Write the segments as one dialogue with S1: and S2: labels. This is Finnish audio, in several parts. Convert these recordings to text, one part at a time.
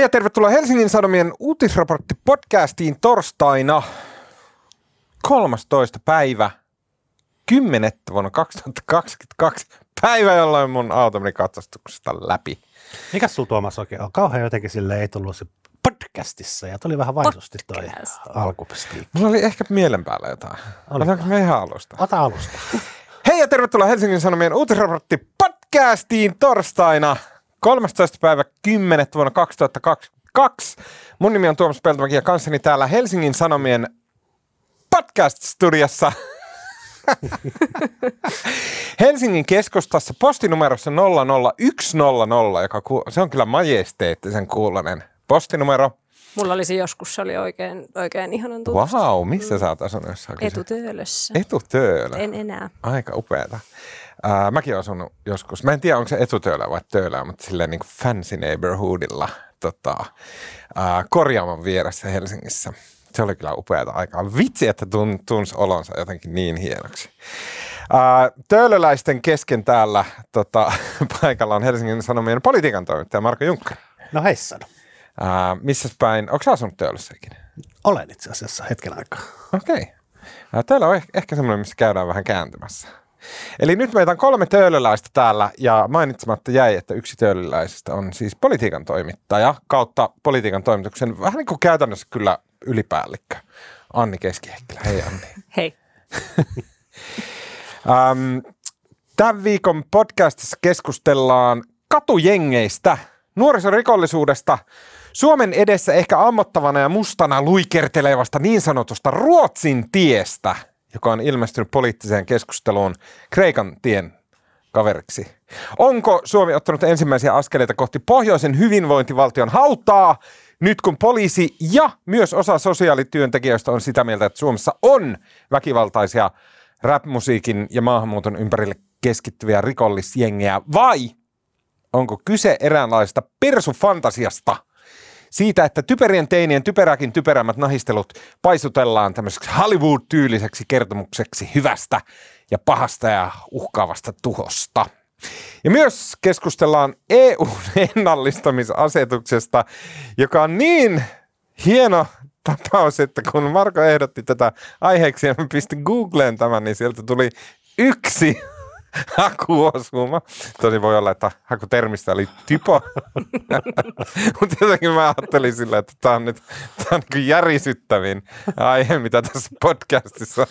S1: Hei ja tervetuloa Helsingin Sanomien uutisraportti podcastiin torstaina 13. päivä 10. vuonna 2022. Päivä, jolloin mun auto meni katsastuksesta läpi.
S2: Mikä sulla Tuomas oikein on? Kauhean jotenkin sille ei tullut se podcastissa ja tuli vähän vaisusti toi alkupistiikki.
S1: Mulla oli ehkä mielen päällä jotain.
S2: Oliko?
S1: Otanko me ihan alusta?
S2: Ota alusta.
S1: Hei ja tervetuloa Helsingin Sanomien uutisraportti podcastiin torstaina 13. päivä 10. vuonna 2022. Mun nimi on Tuomas Peltomäki ja kanssani täällä Helsingin Sanomien podcast-studiossa Helsingin keskustassa postinumerossa 00100, joka ku- se on kyllä majesteettisen kuulonen postinumero.
S3: Mulla olisi joskus, se oli oikein, oikein ihanan tuttu.
S1: Wow, missä sä oot asunut jossakin?
S3: Etutöölössä.
S1: Etutöölö.
S3: En enää.
S1: Aika upeata. Ää, mäkin olen asunut joskus, mä en tiedä onko se etutöölä vai töölä, mutta silleen niin kuin fancy neighborhoodilla tota, ää, korjaamon vieressä Helsingissä. Se oli kyllä upeata aikaa. Vitsi, että tun, tunsi olonsa jotenkin niin hienoksi. Ää, töölöläisten kesken täällä tota, paikalla on Helsingin Sanomien politiikan toimittaja Marko Junkkari.
S2: No heissan.
S1: Ää, missä päin, onko sä asunut Töölössä ikinä?
S2: Olen itse asiassa hetken aikaa.
S1: Okei. Okay. Täällä on ehkä, ehkä semmoinen, missä käydään vähän kääntymässä. Eli nyt meitä on kolme töölöläistä täällä ja mainitsematta jäi, että yksi töölöläisistä on siis politiikan toimittaja kautta politiikan toimituksen vähän niin kuin käytännössä kyllä ylipäällikkö. Anni Keskiheikkilä. Hei Anni.
S3: Hei.
S1: Ähm, tämän viikon podcastissa keskustellaan katujengeistä, nuorisorikollisuudesta, Suomen edessä ehkä ammottavana ja mustana luikertelevasta niin sanotusta Ruotsin tiestä, joka on ilmestynyt poliittiseen keskusteluun Kreikan tien kaveriksi. Onko Suomi ottanut ensimmäisiä askeleita kohti pohjoisen hyvinvointivaltion hautaa, nyt kun poliisi ja myös osa sosiaalityöntekijöistä on sitä mieltä, että Suomessa on väkivaltaisia rap-musiikin ja maahanmuuton ympärille keskittyviä rikollisjengejä, vai onko kyse eräänlaista persufantasiasta siitä, että typerien teinien typeräkin typerämmät nahistelut paisutellaan tämmöiseksi Hollywood-tyyliseksi kertomukseksi hyvästä ja pahasta ja uhkaavasta tuhosta. Ja myös keskustellaan EU-ennallistamisasetuksesta, joka on niin hieno tapaus, että kun Marko ehdotti tätä aiheeksi ja mä pistin Googleen tämän, niin sieltä tuli yksi hakuosuma. Tosi voi olla, että hakutermistä oli typo. Mutta jotenkin mä ajattelin sillä, että tämä on nyt tää on niin järisyttävin aihe, mitä tässä podcastissa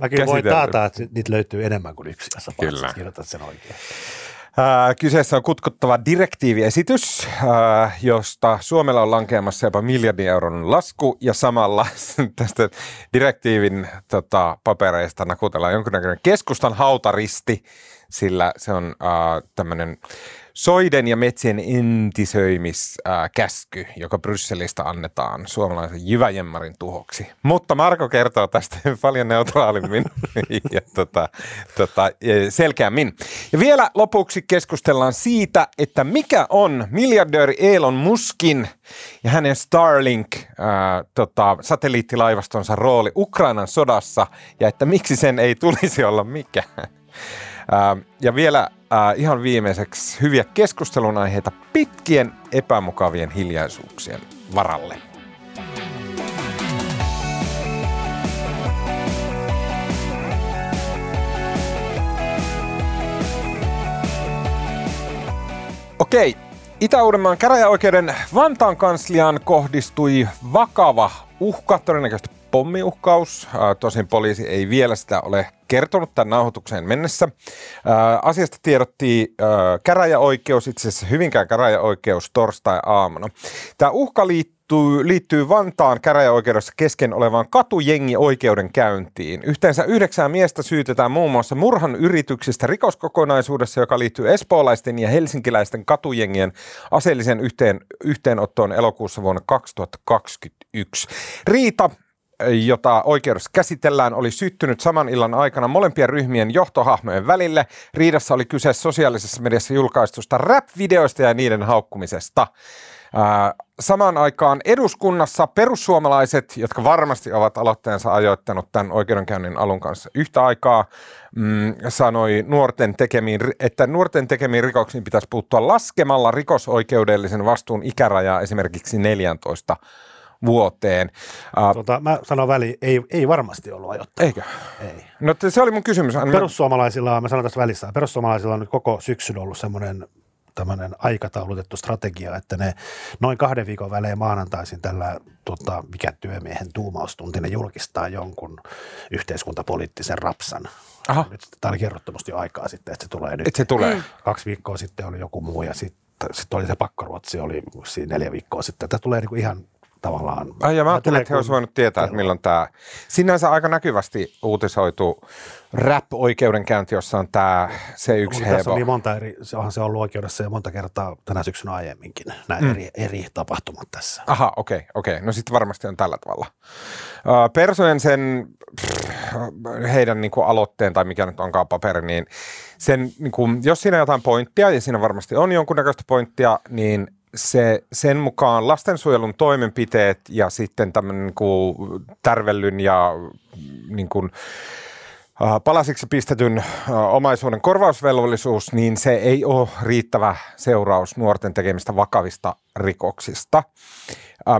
S2: Mäkin voin taata, että niitä löytyy enemmän kuin yksi.
S1: Kyllä.
S2: kirjoitat sen oikein.
S1: Kyseessä on kutkuttava direktiiviesitys, josta Suomella on lankeamassa jopa miljardin euron lasku ja samalla tästä direktiivin tota, papereista nakutellaan jonkinnäköinen keskustan hautaristi, sillä se on tämmöinen soiden ja metsien entisöimiskäsky, joka Brysselistä annetaan suomalaisen jyväjemmarin tuhoksi. Mutta Marko kertoo tästä paljon neutraalimmin ja tota, tota, selkeämmin. Ja vielä lopuksi keskustellaan siitä, että mikä on miljardööri Elon Muskin ja hänen Starlink ää, tota, satelliittilaivastonsa rooli Ukrainan sodassa ja että miksi sen ei tulisi olla mikään. Ja vielä ihan viimeiseksi hyviä keskustelun aiheita pitkien epämukavien hiljaisuuksien varalle. Okei, Itä-Uudenmaan käräjäoikeuden Vantaan kansliaan kohdistui vakava uhka, todennäköisesti pommiuhkaus. Tosin poliisi ei vielä sitä ole kertonut tämän nauhoitukseen mennessä. Ää, Asiasta tiedotti ää, käräjäoikeus, itse asiassa Hyvinkään käräjäoikeus torstai-aamuna. Tämä uhka liittyy, liittyy Vantaan käräjäoikeudessa kesken olevaan katujengi oikeudenkäyntiin. Yhteensä yhdeksää miestä syytetään muun muassa murhan yrityksistä rikoskokonaisuudessa, joka liittyy espoolaisten ja helsinkiläisten katujengien aseellisen yhteen, yhteenottoon elokuussa vuonna 2021. Riita jota oikeudessa käsitellään, oli syttynyt saman illan aikana molempien ryhmien johtohahmojen välille. Riidassa oli kyse sosiaalisessa mediassa julkaistusta rap-videoista ja niiden haukkumisesta. Samaan aikaan eduskunnassa perussuomalaiset, jotka varmasti ovat aloitteensa ajoittanut tämän oikeudenkäynnin alun kanssa yhtä aikaa, mm, sanoi nuorten tekemiin, että nuorten tekemiin rikoksiin pitäisi puuttua laskemalla rikosoikeudellisen vastuun ikärajaa esimerkiksi 14 vuoteen.
S2: Tota, mä sanon väliin, ei, ei varmasti ollut ajoittanut.
S1: Eikö?
S2: Ei.
S1: No se oli mun kysymys.
S2: Perussuomalaisilla, mä sanon tässä välissä, perussuomalaisilla on nyt koko syksyn ollut semmoinen tämmöinen aikataulutettu strategia, että ne noin kahden viikon välein maanantaisin tällä, tota, mikä työmiehen tuumaustunti, ne julkistaa jonkun yhteiskuntapoliittisen rapsan.
S1: Aha.
S2: Nyt tämä oli kerrottu jo aikaa sitten, että se tulee nyt.
S1: Et se tulee. Mm.
S2: Kaksi viikkoa sitten oli joku muu ja sitten sit oli se pakkoruotsi, oli siinä neljä viikkoa sitten. Tämä tulee niin kuin ihan tavallaan.
S1: Ai ja mä ajattelin, että he olisivat voinut tietää, että milloin tämä sinänsä aika näkyvästi uutisoitu rap-oikeudenkäynti, jossa on tämä se yksi hevo.
S2: Tässä on niin monta eri, se onhan se ollut oikeudessa jo monta kertaa tänä syksynä aiemminkin, nämä mm. eri, eri tapahtumat tässä.
S1: Aha, okei, okay, okei. Okay. No sitten varmasti on tällä tavalla. Persojen sen, pff, heidän niin kuin aloitteen tai mikä nyt onkaan paperi, niin sen, niin kuin, jos siinä on jotain pointtia, ja siinä varmasti on jonkunnäköistä pointtia, niin se, sen mukaan lastensuojelun toimenpiteet ja sitten tämmöinen niin kuin tärvellyn ja niin kuin, palasiksi pistetyn omaisuuden korvausvelvollisuus, niin se ei ole riittävä seuraus nuorten tekemistä vakavista rikoksista.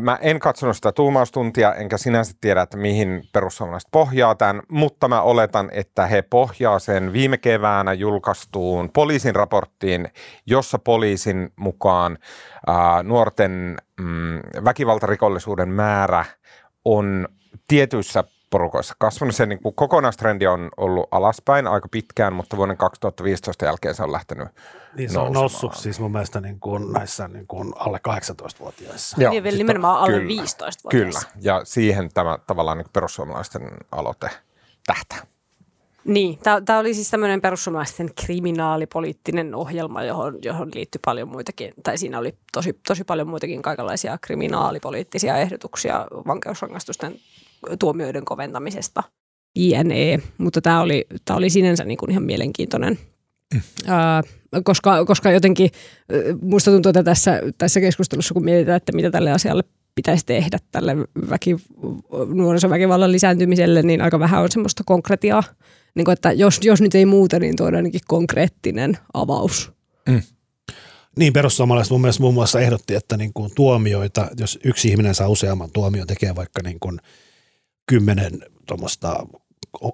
S1: Mä en katsonut sitä tuumaustuntia, enkä sinänsä tiedä, että mihin perussuomalaiset pohjaa tämän, mutta mä oletan, että he pohjaa sen viime keväänä julkaistuun poliisin raporttiin, jossa poliisin mukaan nuorten mm, väkivaltarikollisuuden määrä on tietyissä porukoissa kasvanut. Se niin kuin kokonaistrendi on ollut alaspäin aika pitkään, mutta vuoden 2015 jälkeen se on lähtenyt
S2: Niin se on noussut siis mun mielestä niin kuin näissä niin kuin alle 18-vuotiaissa.
S3: Joo, niin vielä nimenomaan alle kyllä, 15
S1: Kyllä, ja siihen tämä tavallaan niin perussuomalaisten aloite tähtää.
S3: Niin, tämä oli siis tämmöinen perussuomalaisten kriminaalipoliittinen ohjelma, johon, johon liittyi paljon muitakin, tai siinä oli tosi, tosi paljon muitakin kaikenlaisia kriminaalipoliittisia ehdotuksia vankeusrangaistusten tuomioiden koventamisesta. JNE, mutta tämä oli, tämä oli sinänsä niin kuin ihan mielenkiintoinen, mm. koska, koska jotenkin musta tuntuu, että tässä, tässä keskustelussa kun mietitään, että mitä tälle asialle pitäisi tehdä tälle väki, nuorisoväkivallan lisääntymiselle, niin aika vähän on semmoista konkretiaa. Niin kuin, että jos, jos nyt ei muuta, niin tuoda ainakin konkreettinen avaus. Mm.
S2: Niin, perussuomalaiset mun mielestä muun muassa ehdotti, että niin kuin tuomioita, jos yksi ihminen saa useamman tuomion, tekee vaikka niin kuin – kymmenen tuommoista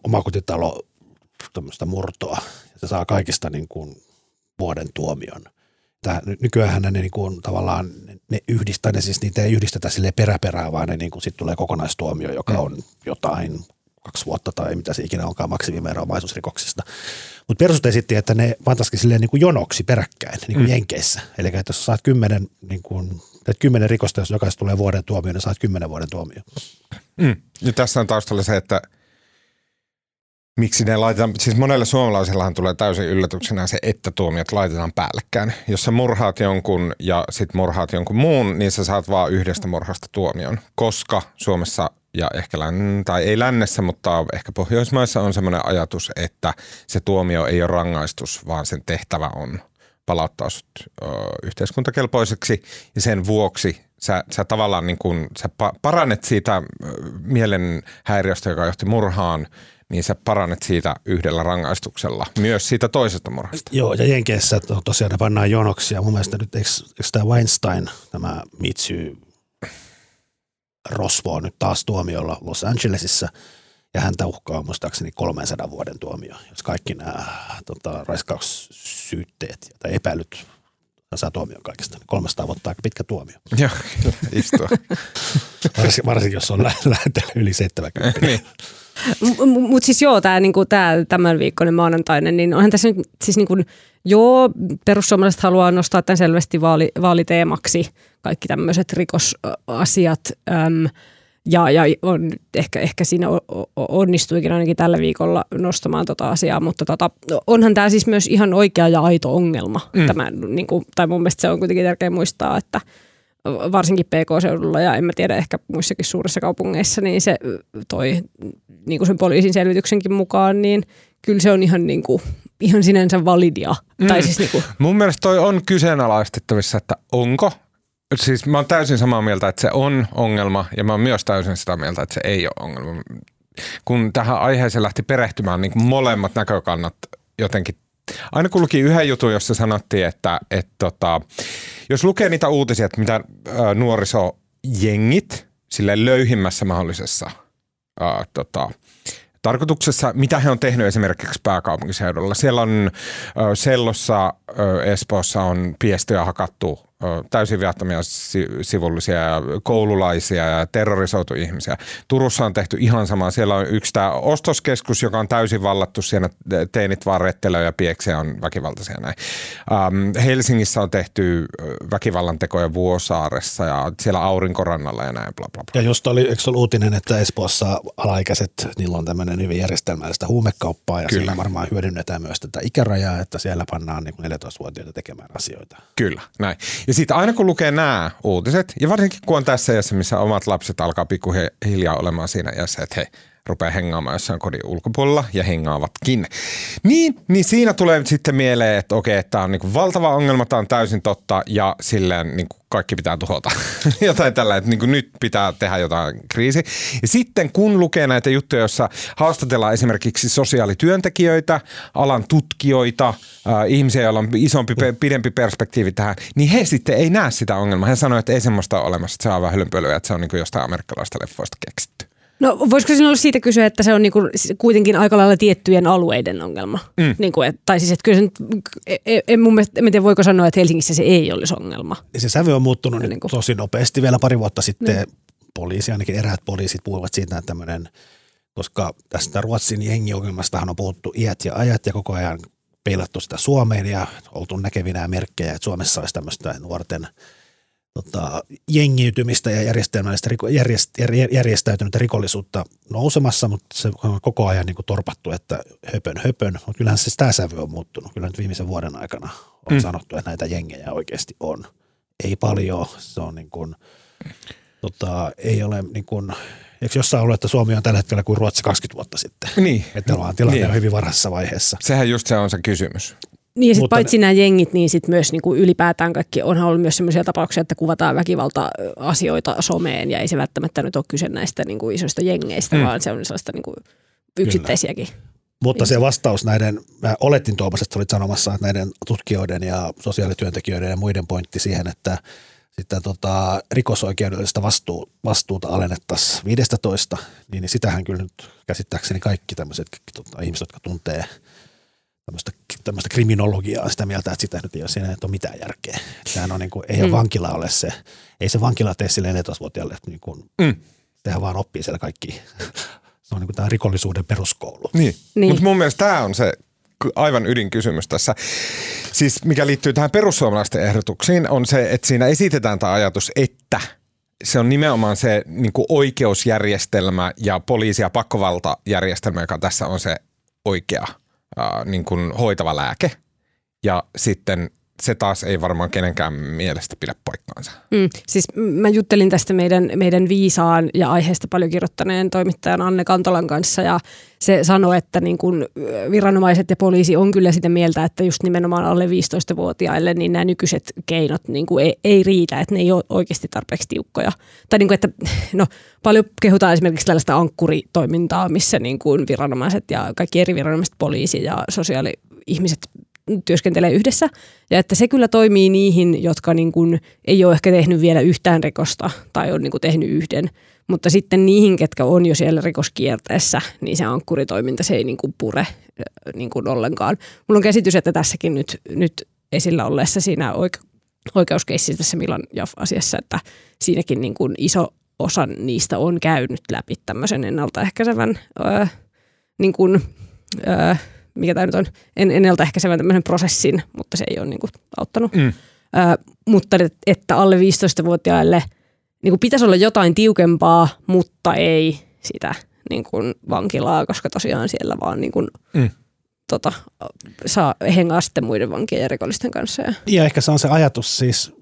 S2: omakotitalo tuommoista murtoa. Se saa kaikista niin kuin vuoden tuomion. Tää, nykyään ne niin kuin, tavallaan ne yhdistää, ne siis niitä ei yhdistetä sille peräperää, vaan ne niin kuin, sit tulee kokonaistuomio, joka mm. on jotain kaksi vuotta tai mitä se ikinä onkaan maksimimäärä omaisuusrikoksista. Mutta perustus esitti, että ne pantaisikin silleen niin kuin jonoksi peräkkäin, niin kuin mm. Jenkeissä. Eli että jos saat kymmenen, niin kuin, teet kymmenen rikosta, jos jokaisesta tulee vuoden tuomio, niin saat kymmenen vuoden tuomio.
S1: Mm. Ja tässä on taustalla se, että miksi ne laitetaan, siis monelle suomalaisillahan tulee täysin yllätyksenä se, että tuomiot laitetaan päällekkäin. Jos sä murhaat jonkun ja sit murhaat jonkun muun, niin sä saat vaan yhdestä murhasta tuomion, koska Suomessa ja ehkä län, tai ei lännessä, mutta ehkä Pohjoismaissa on semmoinen ajatus, että se tuomio ei ole rangaistus, vaan sen tehtävä on palauttaa sut ö, yhteiskuntakelpoiseksi ja sen vuoksi sä, sä tavallaan niin kun, sä parannet siitä mielenhäiriöstä, joka johti murhaan, niin sä parannet siitä yhdellä rangaistuksella, myös siitä toisesta murhasta.
S2: Joo, ja Jenkeissä to, tosiaan ne pannaan jonoksia. Mun mielestä nyt, eikö, eikö tämä Weinstein, tämä Mitsu Rosvo nyt taas tuomiolla Los Angelesissa, ja häntä uhkaa muistaakseni 300 vuoden tuomio, jos kaikki nämä tota, raiskaussyytteet tai epäilyt saa tuomion kaikesta. 300 vuotta aika pitkä tuomio.
S1: Joo, istua.
S2: Varsin, varsinkin, jos on lä- lähetellyt yli 70. niin.
S3: Mutta siis joo, tämä niinku, tää, tämän viikkoinen maanantainen, niin onhan tässä nyt siis niinku, joo, perussuomalaiset haluaa nostaa tämän selvästi vaali, vaaliteemaksi, kaikki tämmöiset rikosasiat. Äm, ja, ja on, ehkä, ehkä siinä onnistuikin ainakin tällä viikolla nostamaan tota asiaa, mutta tota, onhan tämä siis myös ihan oikea ja aito ongelma. Mm. Tämä, niin kuin, tai mun mielestä se on kuitenkin tärkeää muistaa, että varsinkin PK-seudulla ja en mä tiedä ehkä muissakin suurissa kaupungeissa, niin se toi niin kuin sen poliisin selvityksenkin mukaan, niin kyllä se on ihan, niin kuin, ihan sinänsä validia. Mm. Tai siis niin kuin.
S1: Mun mielestä toi on kyseenalaistettavissa, että onko Siis mä oon täysin samaa mieltä, että se on ongelma ja mä oon myös täysin sitä mieltä, että se ei ole ongelma. Kun tähän aiheeseen lähti perehtymään niin molemmat näkökannat jotenkin Aina kun luki yhden jutun, jossa sanottiin, että, että tota, jos lukee niitä uutisia, että mitä nuorisojengit sille löyhimmässä mahdollisessa ää, tota, tarkoituksessa, mitä he on tehnyt esimerkiksi pääkaupunkiseudulla. Siellä on Sellossa, Espoossa on piestöjä hakattu täysin viattomia sivullisia ja koululaisia ja terrorisoitu ihmisiä. Turussa on tehty ihan sama. Siellä on yksi tämä ostoskeskus, joka on täysin vallattu. Siellä teinit vaan rettelöä ja pieksiä on väkivaltaisia näin. Ähm, Helsingissä on tehty väkivallan tekoja Vuosaaressa ja siellä Aurinkorannalla ja näin bla bla bla.
S2: Ja just oli, eikö ollut uutinen, että Espoossa alaikäiset, niillä on tämmöinen hyvin järjestelmällistä huumekauppaa ja Kyllä. siinä varmaan hyödynnetään myös tätä ikärajaa, että siellä pannaan niin 14-vuotiaita tekemään asioita.
S1: Kyllä, näin. Ja sitten aina kun lukee nämä uutiset, ja varsinkin kun on tässä iässä, missä omat lapset alkaa pikkuhiljaa olemaan siinä iässä, että he rupeaa hengaamaan jossain kodin ulkopuolella ja hengaavatkin. Niin, niin siinä tulee sitten mieleen, että okei, että tämä on niin valtava ongelma, tämä on täysin totta ja silleen niin kaikki pitää tuhota. jotain tällä, että niin nyt pitää tehdä jotain kriisi. Ja sitten kun lukee näitä juttuja, joissa haastatellaan esimerkiksi sosiaalityöntekijöitä, alan tutkijoita, äh, ihmisiä, joilla on isompi, pidempi perspektiivi tähän, niin he sitten ei näe sitä ongelmaa. He sanoo, että ei semmoista ole olemassa, että se on vähän hölynpölyä, että se on niin jostain amerikkalaista leffoista keksitty.
S3: No voisiko sinulla olla siitä kysyä, että se on niinku kuitenkin aika lailla tiettyjen alueiden ongelma? Mm. Niinku, et, tai siis, että kyllä se nyt, en, e, en mun mielestä, en tiedä voiko sanoa, että Helsingissä se ei olisi ongelma.
S2: Se sävy on muuttunut nyt niinku. tosi nopeasti. Vielä pari vuotta sitten mm. poliisi, ainakin eräät poliisit puhuvat siitä, että tämmöinen, koska tästä Ruotsin jengiongelmastahan on puhuttu iät ja ajat ja koko ajan peilattu sitä Suomeen ja oltu näkevinä merkkejä, että Suomessa olisi tämmöistä nuorten – tota, jengiytymistä ja järjestelmällistä järjest, järjestäytynyttä rikollisuutta nousemassa, mutta se on koko ajan niin kuin torpattu, että höpön höpön. Mutta kyllähän se tämä sävy on muuttunut. Kyllä nyt viimeisen vuoden aikana on mm. sanottu, että näitä jengejä oikeasti on. Ei paljon, se on niin kuin, tota, ei ole niin kuin, Eikö jossain ollut, että Suomi on tällä hetkellä kuin Ruotsi 20 vuotta sitten?
S1: Niin.
S2: Että ollaan tilanne niin. hyvin varhaisessa vaiheessa.
S1: Sehän just se on se kysymys.
S3: Niin sitten paitsi ne... nämä jengit, niin sitten myös niin kuin ylipäätään kaikki, onhan ollut myös sellaisia tapauksia, että kuvataan väkivalta-asioita someen ja ei se välttämättä nyt ole kyse näistä niin kuin isoista jengeistä, mm. vaan se on sellaista niin kuin yksittäisiäkin. Kyllä.
S2: Mutta se vastaus näiden, mä olettin Tuomas, että olit sanomassa, että näiden tutkijoiden ja sosiaalityöntekijöiden ja muiden pointti siihen, että sitten tota, rikosoikeudellista vastuu, vastuuta alennettaisiin 15, niin, niin sitähän kyllä nyt käsittääkseni kaikki tämmöiset tota, ihmiset, jotka tuntee – tämmöistä, tämmöistä kriminologiaa sitä mieltä, että sitä nyt ei ole siinä, että on mitään järkeä. Sehän on niin kuin, ei mm. ole vankila ole se, ei se vankila tee sille 14-vuotiaalle, että niin kuin, mm. tehdään vaan oppii siellä kaikki. se on niin kuin tämä rikollisuuden peruskoulu.
S1: Niin, niin. mutta mun mielestä tämä on se aivan ydinkysymys tässä. Siis mikä liittyy tähän perussuomalaisten ehdotuksiin on se, että siinä esitetään tämä ajatus, että se on nimenomaan se niin kuin oikeusjärjestelmä ja poliisi- ja pakkovaltajärjestelmä, joka tässä on se oikea – äh, niin kuin hoitava lääke. Ja sitten se taas ei varmaan kenenkään mielestä pidä paikkaansa.
S3: Mm, siis mä juttelin tästä meidän, meidän viisaan ja aiheesta paljon kirjoittaneen toimittajan Anne Kantolan kanssa ja se sanoi, että niin kun viranomaiset ja poliisi on kyllä sitä mieltä, että just nimenomaan alle 15-vuotiaille niin nämä nykyiset keinot niin kuin ei, ei riitä, että ne ei ole oikeasti tarpeeksi tiukkoja. Tai niin kuin, että no, paljon kehutaan esimerkiksi tällaista ankkuritoimintaa, missä niin kuin viranomaiset ja kaikki eri viranomaiset, poliisi ja sosiaali-ihmiset työskentelee yhdessä ja että se kyllä toimii niihin, jotka niin kuin ei ole ehkä tehnyt vielä yhtään rikosta tai on niin kuin tehnyt yhden, mutta sitten niihin, ketkä on jo siellä rikoskierteessä, niin se ankkuritoiminta se ei niin kuin pure niin kuin ollenkaan. Mulla on käsitys, että tässäkin nyt, nyt esillä olleessa siinä oike- oikeuskeississä tässä Milan Jaff-asiassa, että siinäkin niin kuin iso osa niistä on käynyt läpi tämmöisen ennaltaehkäisevän öö, niin kuin, öö, mikä tämä nyt on, en, ennaltaehkäisevän tämmöisen prosessin, mutta se ei ole niin kuin, auttanut. Mm. Ö, mutta että alle 15-vuotiaille niin kuin pitäisi olla jotain tiukempaa, mutta ei sitä niin kuin vankilaa, koska tosiaan siellä vaan niin kuin, mm. tota, saa hengaa sitten muiden vankien ja rikollisten kanssa. Ja,
S2: ja ehkä se on se ajatus siis,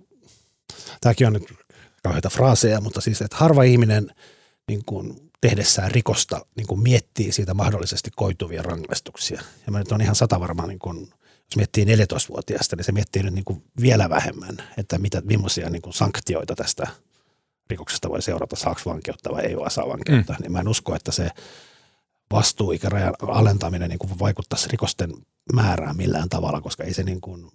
S2: tämäkin on nyt kauheita fraaseja, mutta siis, että harva ihminen niin kuin tehdessään rikosta niin kuin miettii siitä mahdollisesti koituvia rangaistuksia. Ja mä nyt on ihan sata varmaan, niin kuin, jos miettii 14-vuotiaasta, niin se miettii nyt niin kuin vielä vähemmän, että mitä, millaisia niin kuin sanktioita tästä rikoksesta voi seurata, saako vankeutta vai ei vaan saa vankeutta. Mm. Niin mä en usko, että se vastuuikärajan alentaminen niin kuin vaikuttaisi rikosten määrään millään tavalla, koska ei se niin kuin,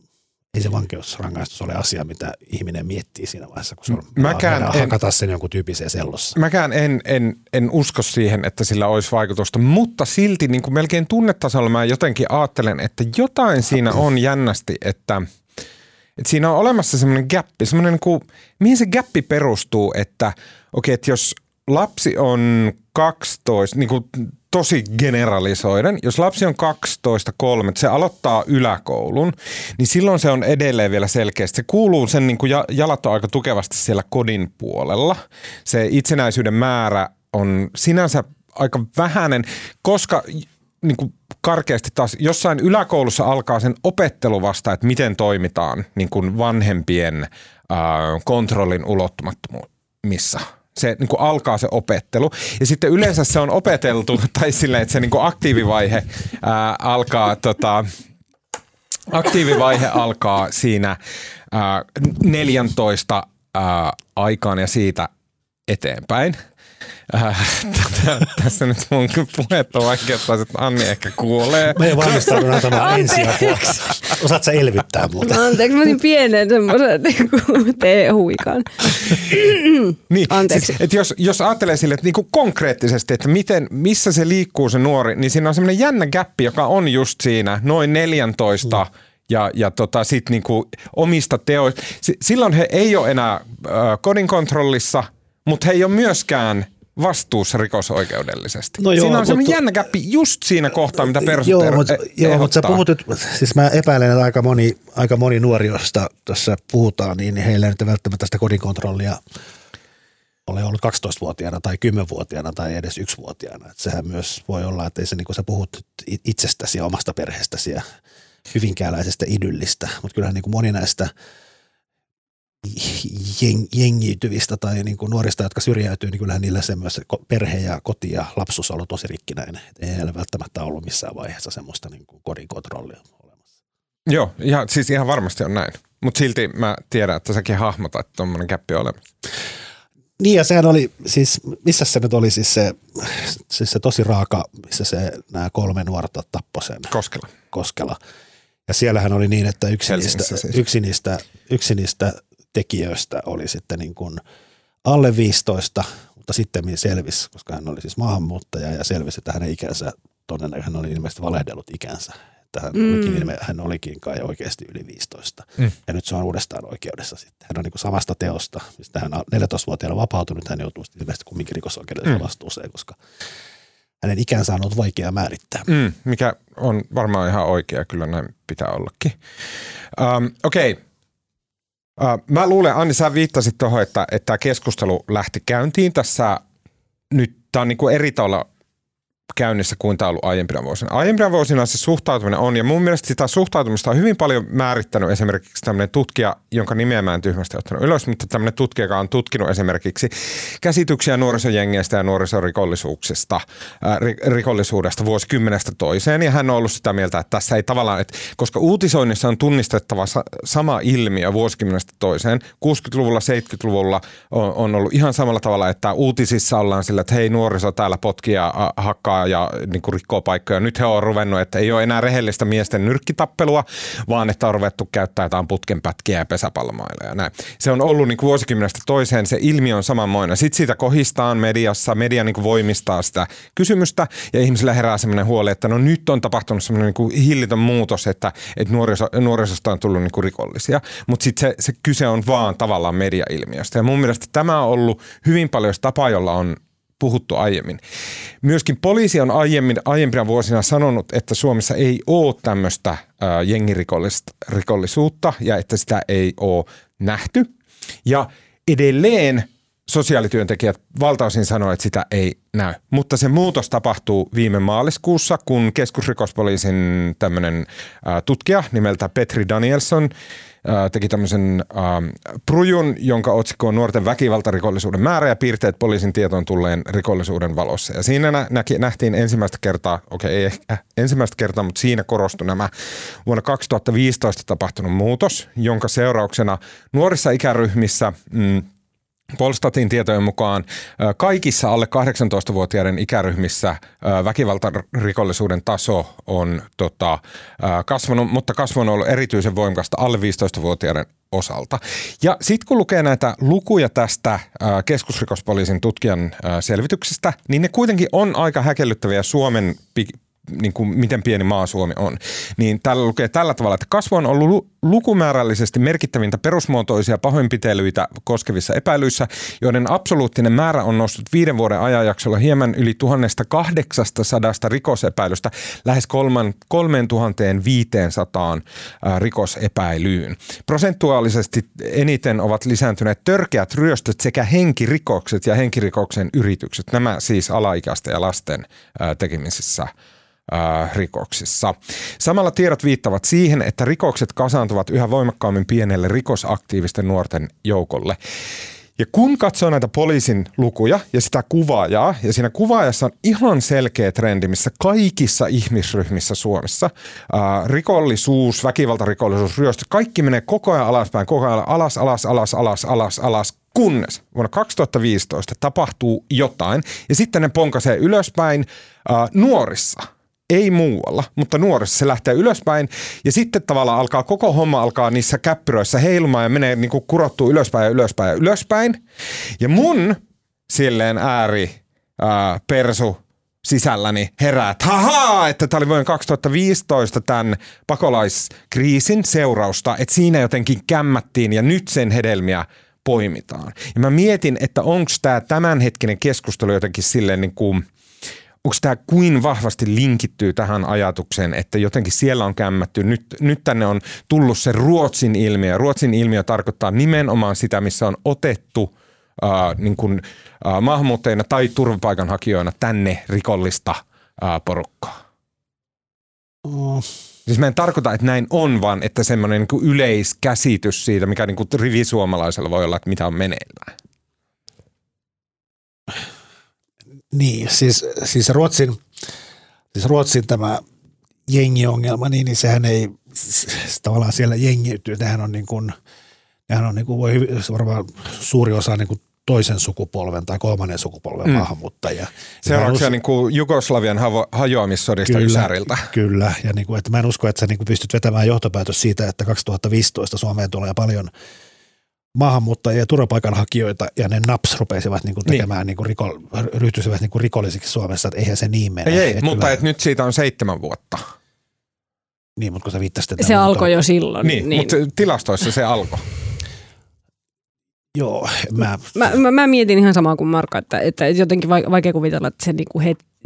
S2: ei se vankeusrangaistus ole asia, mitä ihminen miettii siinä vaiheessa, kun se on mäkään en, hakata sen jonkun tyyppiseen sellossa.
S1: Mäkään en, en, en usko siihen, että sillä olisi vaikutusta, mutta silti niin kuin melkein tunnetasolla mä jotenkin ajattelen, että jotain siinä on jännästi, että, että siinä on olemassa semmoinen gappi, semmoinen niin kuin, mihin se gappi perustuu, että okei, okay, että jos lapsi on 12, niin kuin tosi generalisoiden, jos lapsi on 12, 3, se aloittaa yläkoulun, niin silloin se on edelleen vielä selkeästi. Se kuuluu, sen niin kuin jalat on aika tukevasti siellä kodin puolella. Se itsenäisyyden määrä on sinänsä aika vähäinen, koska niin kuin karkeasti taas jossain yläkoulussa alkaa sen opettelu vasta, että miten toimitaan niin kuin vanhempien kontrollin ulottumattomissa se niin kuin alkaa se opettelu. Ja sitten yleensä se on opeteltu, tai silleen, että se niin kuin aktiivivaihe ää, alkaa, tota, aktiivivaihe alkaa siinä ää, 14 ää, aikaan ja siitä eteenpäin. Äh, tässä nyt mun puhetta vaikeuttaa, että Anni ehkä kuolee.
S2: Me ei valmistaudun antamaan ensiapua. Osaat sä elvyttää muuta?
S3: Anteeksi, mä otin pienen semmoisen niin teehuikan.
S1: niin, Anteeksi. Siis, että jos, jos ajattelee sille, että niinku konkreettisesti, että miten, missä se liikkuu se nuori, niin siinä on semmoinen jännä gappi, joka on just siinä noin 14 mm ja, ja tota, sit niinku omista teoista. Silloin he ei ole enää äh, kodin kontrollissa, mutta he ei ole myöskään vastuussa rikosoikeudellisesti. No joo, siinä on semmoinen jännä käppi just siinä kohtaa, mitä perustet
S2: Joo, mutta joo, mut sä puhut nyt, siis mä epäilen, että aika moni, aika moni nuori, josta tässä puhutaan, niin heillä ei nyt välttämättä sitä kodinkontrollia ole ollut 12-vuotiaana tai 10-vuotiaana tai edes 1-vuotiaana. Että sehän myös voi olla, että ei se niin kuin sä puhut itsestäsi ja omasta perheestäsi ja hyvinkääläisestä idyllistä, mutta kyllähän niin kuin moni näistä – jengiytyvistä tai niin kuin nuorista, jotka syrjäytyy, niin kyllähän niillä se myös perhe ja koti ja lapsuus on ollut tosi rikkinäinen. Ei heillä välttämättä ollut missään vaiheessa semmoista niin kuin kodin kontrollia olemassa.
S1: Joo, ihan, siis ihan varmasti on näin. Mutta silti mä tiedän, että säkin hahmotat, että tuommoinen käppi on olemassa.
S2: Niin ja sehän oli, siis missä se nyt oli siis se, siis se tosi raaka, missä se nämä kolme nuorta tappoi sen.
S1: Koskela.
S2: Koskela. Ja siellähän oli niin, että yksi niistä, siis. yksi, niistä, yksi niistä tekijöistä oli sitten niin kuin alle 15, mutta sitten selvisi, koska hän oli siis maahanmuuttaja ja selvisi, että hänen ikänsä, todennäköisesti hän oli ilmeisesti valehdellut ikänsä. Että hän, mm. olikin, hän olikin kai oikeasti yli 15. Mm. Ja nyt se on uudestaan oikeudessa sitten. Hän on niin kuin samasta teosta, mistä hän on 14-vuotiaana vapautunut, hän joutuu sitten ilmeisesti kumminkin rikosoikeudelliseen mm. vastuuseen, koska hänen ikänsä on ollut vaikea määrittää.
S1: Mm, mikä on varmaan ihan oikea, kyllä näin pitää ollakin. Um, Okei, okay. Uh, mä luulen, Anni, sä viittasit tuohon, että, että tämä keskustelu lähti käyntiin tässä nyt, tämä on niin kuin eri tavalla käynnissä kuin tämä on ollut aiempina vuosina. Aiempina vuosina se suhtautuminen on, ja mun mielestä sitä suhtautumista on hyvin paljon määrittänyt esimerkiksi tämmöinen tutkija, jonka nimeä mä en tyhmästi ottanut ylös, mutta tämmöinen tutkija, joka on tutkinut esimerkiksi käsityksiä nuorisojengeistä ja nuorisorikollisuuksista, äh, rikollisuudesta vuosikymmenestä toiseen, ja hän on ollut sitä mieltä, että tässä ei tavallaan, että koska uutisoinnissa on tunnistettava sa- sama ilmiö vuosikymmenestä toiseen, 60-luvulla, 70-luvulla on, on ollut ihan samalla tavalla, että uutisissa ollaan sillä, että hei nuoriso täällä potkia hakkaa uhkaa ja niin kuin rikkoo paikkoja. Nyt he on ruvennut, että ei ole enää rehellistä miesten nyrkkitappelua, vaan että on ruvettu käyttää jotain putkenpätkiä ja pesäpallomailla ja näin. Se on ollut niin kuin vuosikymmenestä toiseen, se ilmiö on samanmoinen. Sitten siitä kohistaan mediassa, media niin kuin voimistaa sitä kysymystä ja ihmisillä herää sellainen huoli, että no nyt on tapahtunut sellainen niin kuin hillitön muutos, että, että nuoriso, nuorisosta on tullut niin kuin rikollisia. Mutta sitten se, se kyse on vaan tavallaan mediailmiöstä. Ja mun mielestä tämä on ollut hyvin paljon tapa, jolla on puhuttu aiemmin. Myöskin poliisi on aiemmin, aiempina vuosina sanonut, että Suomessa ei ole tämmöistä jengirikollisuutta ja että sitä ei ole nähty. Ja edelleen sosiaalityöntekijät valtaosin sanoo, että sitä ei näy. Mutta se muutos tapahtuu viime maaliskuussa, kun keskusrikospoliisin tämmöinen tutkija nimeltä Petri Danielson teki tämmöisen prujun, jonka otsikko on nuorten väkivaltarikollisuuden määrä ja piirteet poliisin tietoon tulleen rikollisuuden valossa. Ja siinä nä- nähtiin ensimmäistä kertaa, okei okay, ei ehkä ensimmäistä kertaa, mutta siinä korostui nämä vuonna 2015 tapahtunut muutos, jonka seurauksena nuorissa ikäryhmissä mm, Polstatin tietojen mukaan kaikissa alle 18-vuotiaiden ikäryhmissä väkivaltarikollisuuden taso on tota, kasvanut, mutta kasvu on ollut erityisen voimakasta alle 15-vuotiaiden osalta. Ja sitten kun lukee näitä lukuja tästä keskusrikospoliisin tutkijan selvityksestä, niin ne kuitenkin on aika häkellyttäviä Suomen niin kuin miten pieni maa Suomi on, niin täällä lukee tällä tavalla, että kasvu on ollut lukumäärällisesti merkittävintä perusmuotoisia pahoinpitelyitä koskevissa epäilyissä, joiden absoluuttinen määrä on noussut viiden vuoden ajanjaksolla hieman yli 1800 rikosepäilystä lähes 3500 rikosepäilyyn. Prosentuaalisesti eniten ovat lisääntyneet törkeät ryöstöt sekä henkirikokset ja henkirikoksen yritykset. Nämä siis alaikäisten ja lasten tekemisissä rikoksissa. Samalla tiedot viittavat siihen, että rikokset kasaantuvat yhä voimakkaammin pienelle rikosaktiivisten nuorten joukolle. Ja kun katsoo näitä poliisin lukuja ja sitä kuvaajaa, ja siinä kuvaajassa on ihan selkeä trendi, missä kaikissa ihmisryhmissä Suomessa ää, rikollisuus, väkivaltarikollisuus, ryöstö, kaikki menee koko ajan alaspäin, koko ajan alas, alas, alas, alas, alas, alas, kunnes vuonna 2015 tapahtuu jotain, ja sitten ne ponkasee ylöspäin ää, nuorissa – ei muualla, mutta nuorissa se lähtee ylöspäin ja sitten tavallaan alkaa, koko homma alkaa niissä käppyröissä heilumaan ja menee niin kuin kurottuu ylöspäin ja ylöspäin ja ylöspäin. Ja mun silleen ääri ää, persu sisälläni herää, että hahaa, että tämä oli vuoden 2015 tämän pakolaiskriisin seurausta, että siinä jotenkin kämmättiin ja nyt sen hedelmiä poimitaan. Ja mä mietin, että onko tämä tämänhetkinen keskustelu jotenkin silleen niin kuin – onko tämä kuin vahvasti linkittyy tähän ajatukseen, että jotenkin siellä on kämmätty. Nyt, nyt tänne on tullut se Ruotsin ilmiö. Ruotsin ilmiö tarkoittaa nimenomaan sitä, missä on otettu äh, niin kuin, äh, maahanmuuttajina tai turvapaikanhakijoina tänne rikollista äh, porukkaa. Oh. Siis mä en tarkoita, että näin on, vaan että semmoinen niin yleiskäsitys siitä, mikä niin kuin rivisuomalaisella voi olla, että mitä on meneillään.
S2: Niin, siis, siis Ruotsin, siis Ruotsin tämä jengiongelma, niin, niin sehän ei siis tavallaan siellä jengiytyy. Tähän on niin kuin, nehän on niin kuin, voi varmaan suuri osa niin kuin toisen sukupolven tai kolmannen sukupolven mm. maahanmuuttajia.
S1: Seuraavaksi niin kuin Jugoslavian havo, hajoamissodista
S2: kyllä,
S1: Ysäriltä.
S2: Kyllä, ja niin kuin, että mä en usko, että sä niin kuin pystyt vetämään johtopäätös siitä, että 2015 Suomeen tulee paljon – maahanmuuttajia ja turvapaikanhakijoita ja ne naps rupeisivat niinku tekemään, niin. Niinku riko, ryhtyisivät niinku rikollisiksi Suomessa, että eihän se niin mene.
S1: Ei, ei mutta et nyt siitä on seitsemän vuotta.
S2: Niin, mutta kun sä viittasit, että...
S3: Se alkoi jo silloin.
S1: Niin, niin, mutta tilastoissa se alkoi.
S2: Joo, mä...
S3: Mä, mä, mä mietin ihan samaa kuin Marko, että, että jotenkin vaikea kuvitella, että se niinku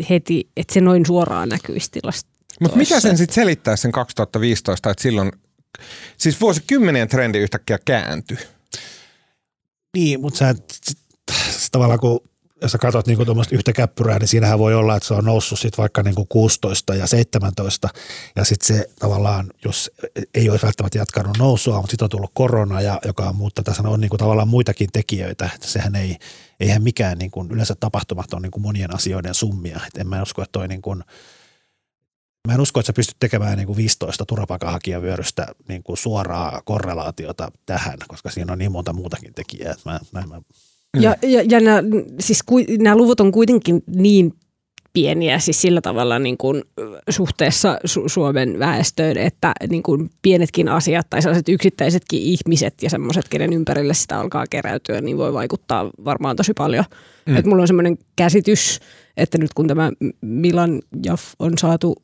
S3: heti, että se noin suoraan näkyisi tilastoissa.
S1: Mutta mikä sen sitten selittää sen 2015, että silloin, siis vuosikymmenien trendi yhtäkkiä kääntyi?
S2: Niin, mutta sä tavallaan kun jos sä katsot niin tuommoista yhtä käppyrää, niin siinähän voi olla, että se on noussut sitten vaikka niin kuin 16 ja 17 ja sitten se tavallaan, jos ei olisi välttämättä jatkanut nousua, mutta sitten on tullut korona, ja, joka on, mutta tässä on niin tavallaan muitakin tekijöitä, että sehän ei, eihän mikään niin kuin, yleensä tapahtumat on niin monien asioiden summia, et en mä usko, että toi niin kuin, Mä en usko, että sä pystyt tekemään niin kuin 15 turvapaikanhakijavyörystä niin kuin suoraa korrelaatiota tähän, koska siinä on niin monta muutakin tekijää. Mä, mä, mä...
S3: Ja, ja, ja nämä, siis ku, nämä luvut on kuitenkin niin pieniä siis sillä tavalla niin kuin suhteessa Su- Suomen väestöön, että niin kuin pienetkin asiat tai sellaiset yksittäisetkin ihmiset ja semmoiset, kenen ympärille sitä alkaa keräytyä, niin voi vaikuttaa varmaan tosi paljon. Mm. Et mulla on semmoinen käsitys, että nyt kun tämä Milan Jaff on saatu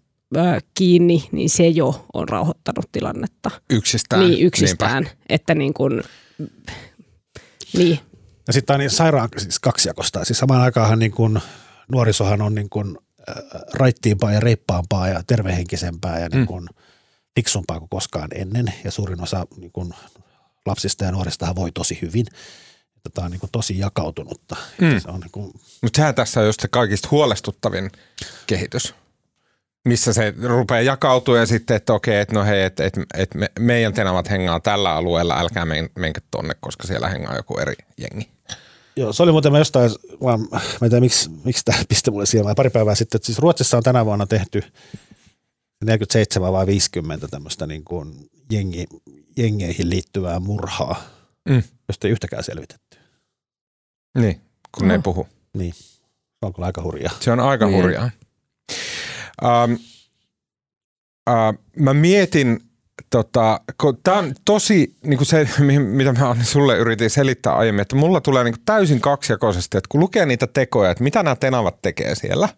S3: kiinni, niin se jo on rauhoittanut tilannetta.
S1: Yksistään.
S3: Niin, yksistään. Niinpä. Että niin kuin, niin.
S2: Ja sitten on niin sairaan siis kaksijakosta. Siis samaan aikaan niin kuin nuorisohan on niin kuin raittiimpaa ja reippaampaa ja tervehenkisempää ja niin kuin mm. fiksumpaa kuin koskaan ennen. Ja suurin osa niin kuin lapsista ja nuoristahan voi tosi hyvin. että tämä on niin kuin tosi jakautunutta. Mm. Se on niin kuin...
S1: Mutta sehän tässä on just se kaikista huolestuttavin kehitys missä se rupeaa jakautumaan ja sitten, että okei, että no hei, että, että, että me, meidän tenavat hengaa tällä alueella, älkää men, menkö tonne, koska siellä hengaa joku eri jengi.
S2: Joo, se oli muuten mä jostain, mä, mä en tiedä miksi, miksi tämä pisti mulle silmään pari päivää sitten, että siis Ruotsissa on tänä vuonna tehty 47 vai 50 tämmöistä niin kuin jengi, jengeihin liittyvää murhaa, mm. josta ei yhtäkään selvitetty.
S1: Niin, kun no. ne ei puhu.
S2: Niin, se on kyllä aika hurjaa.
S1: Se on aika niin. hurjaa. Um, uh, mä mietin, tota, tämä on tosi niin kuin se, mitä mä sulle yritin selittää aiemmin, että mulla tulee niin kuin täysin kaksijakoisesti, että kun lukee niitä tekoja, että mitä nämä tenavat tekee siellä,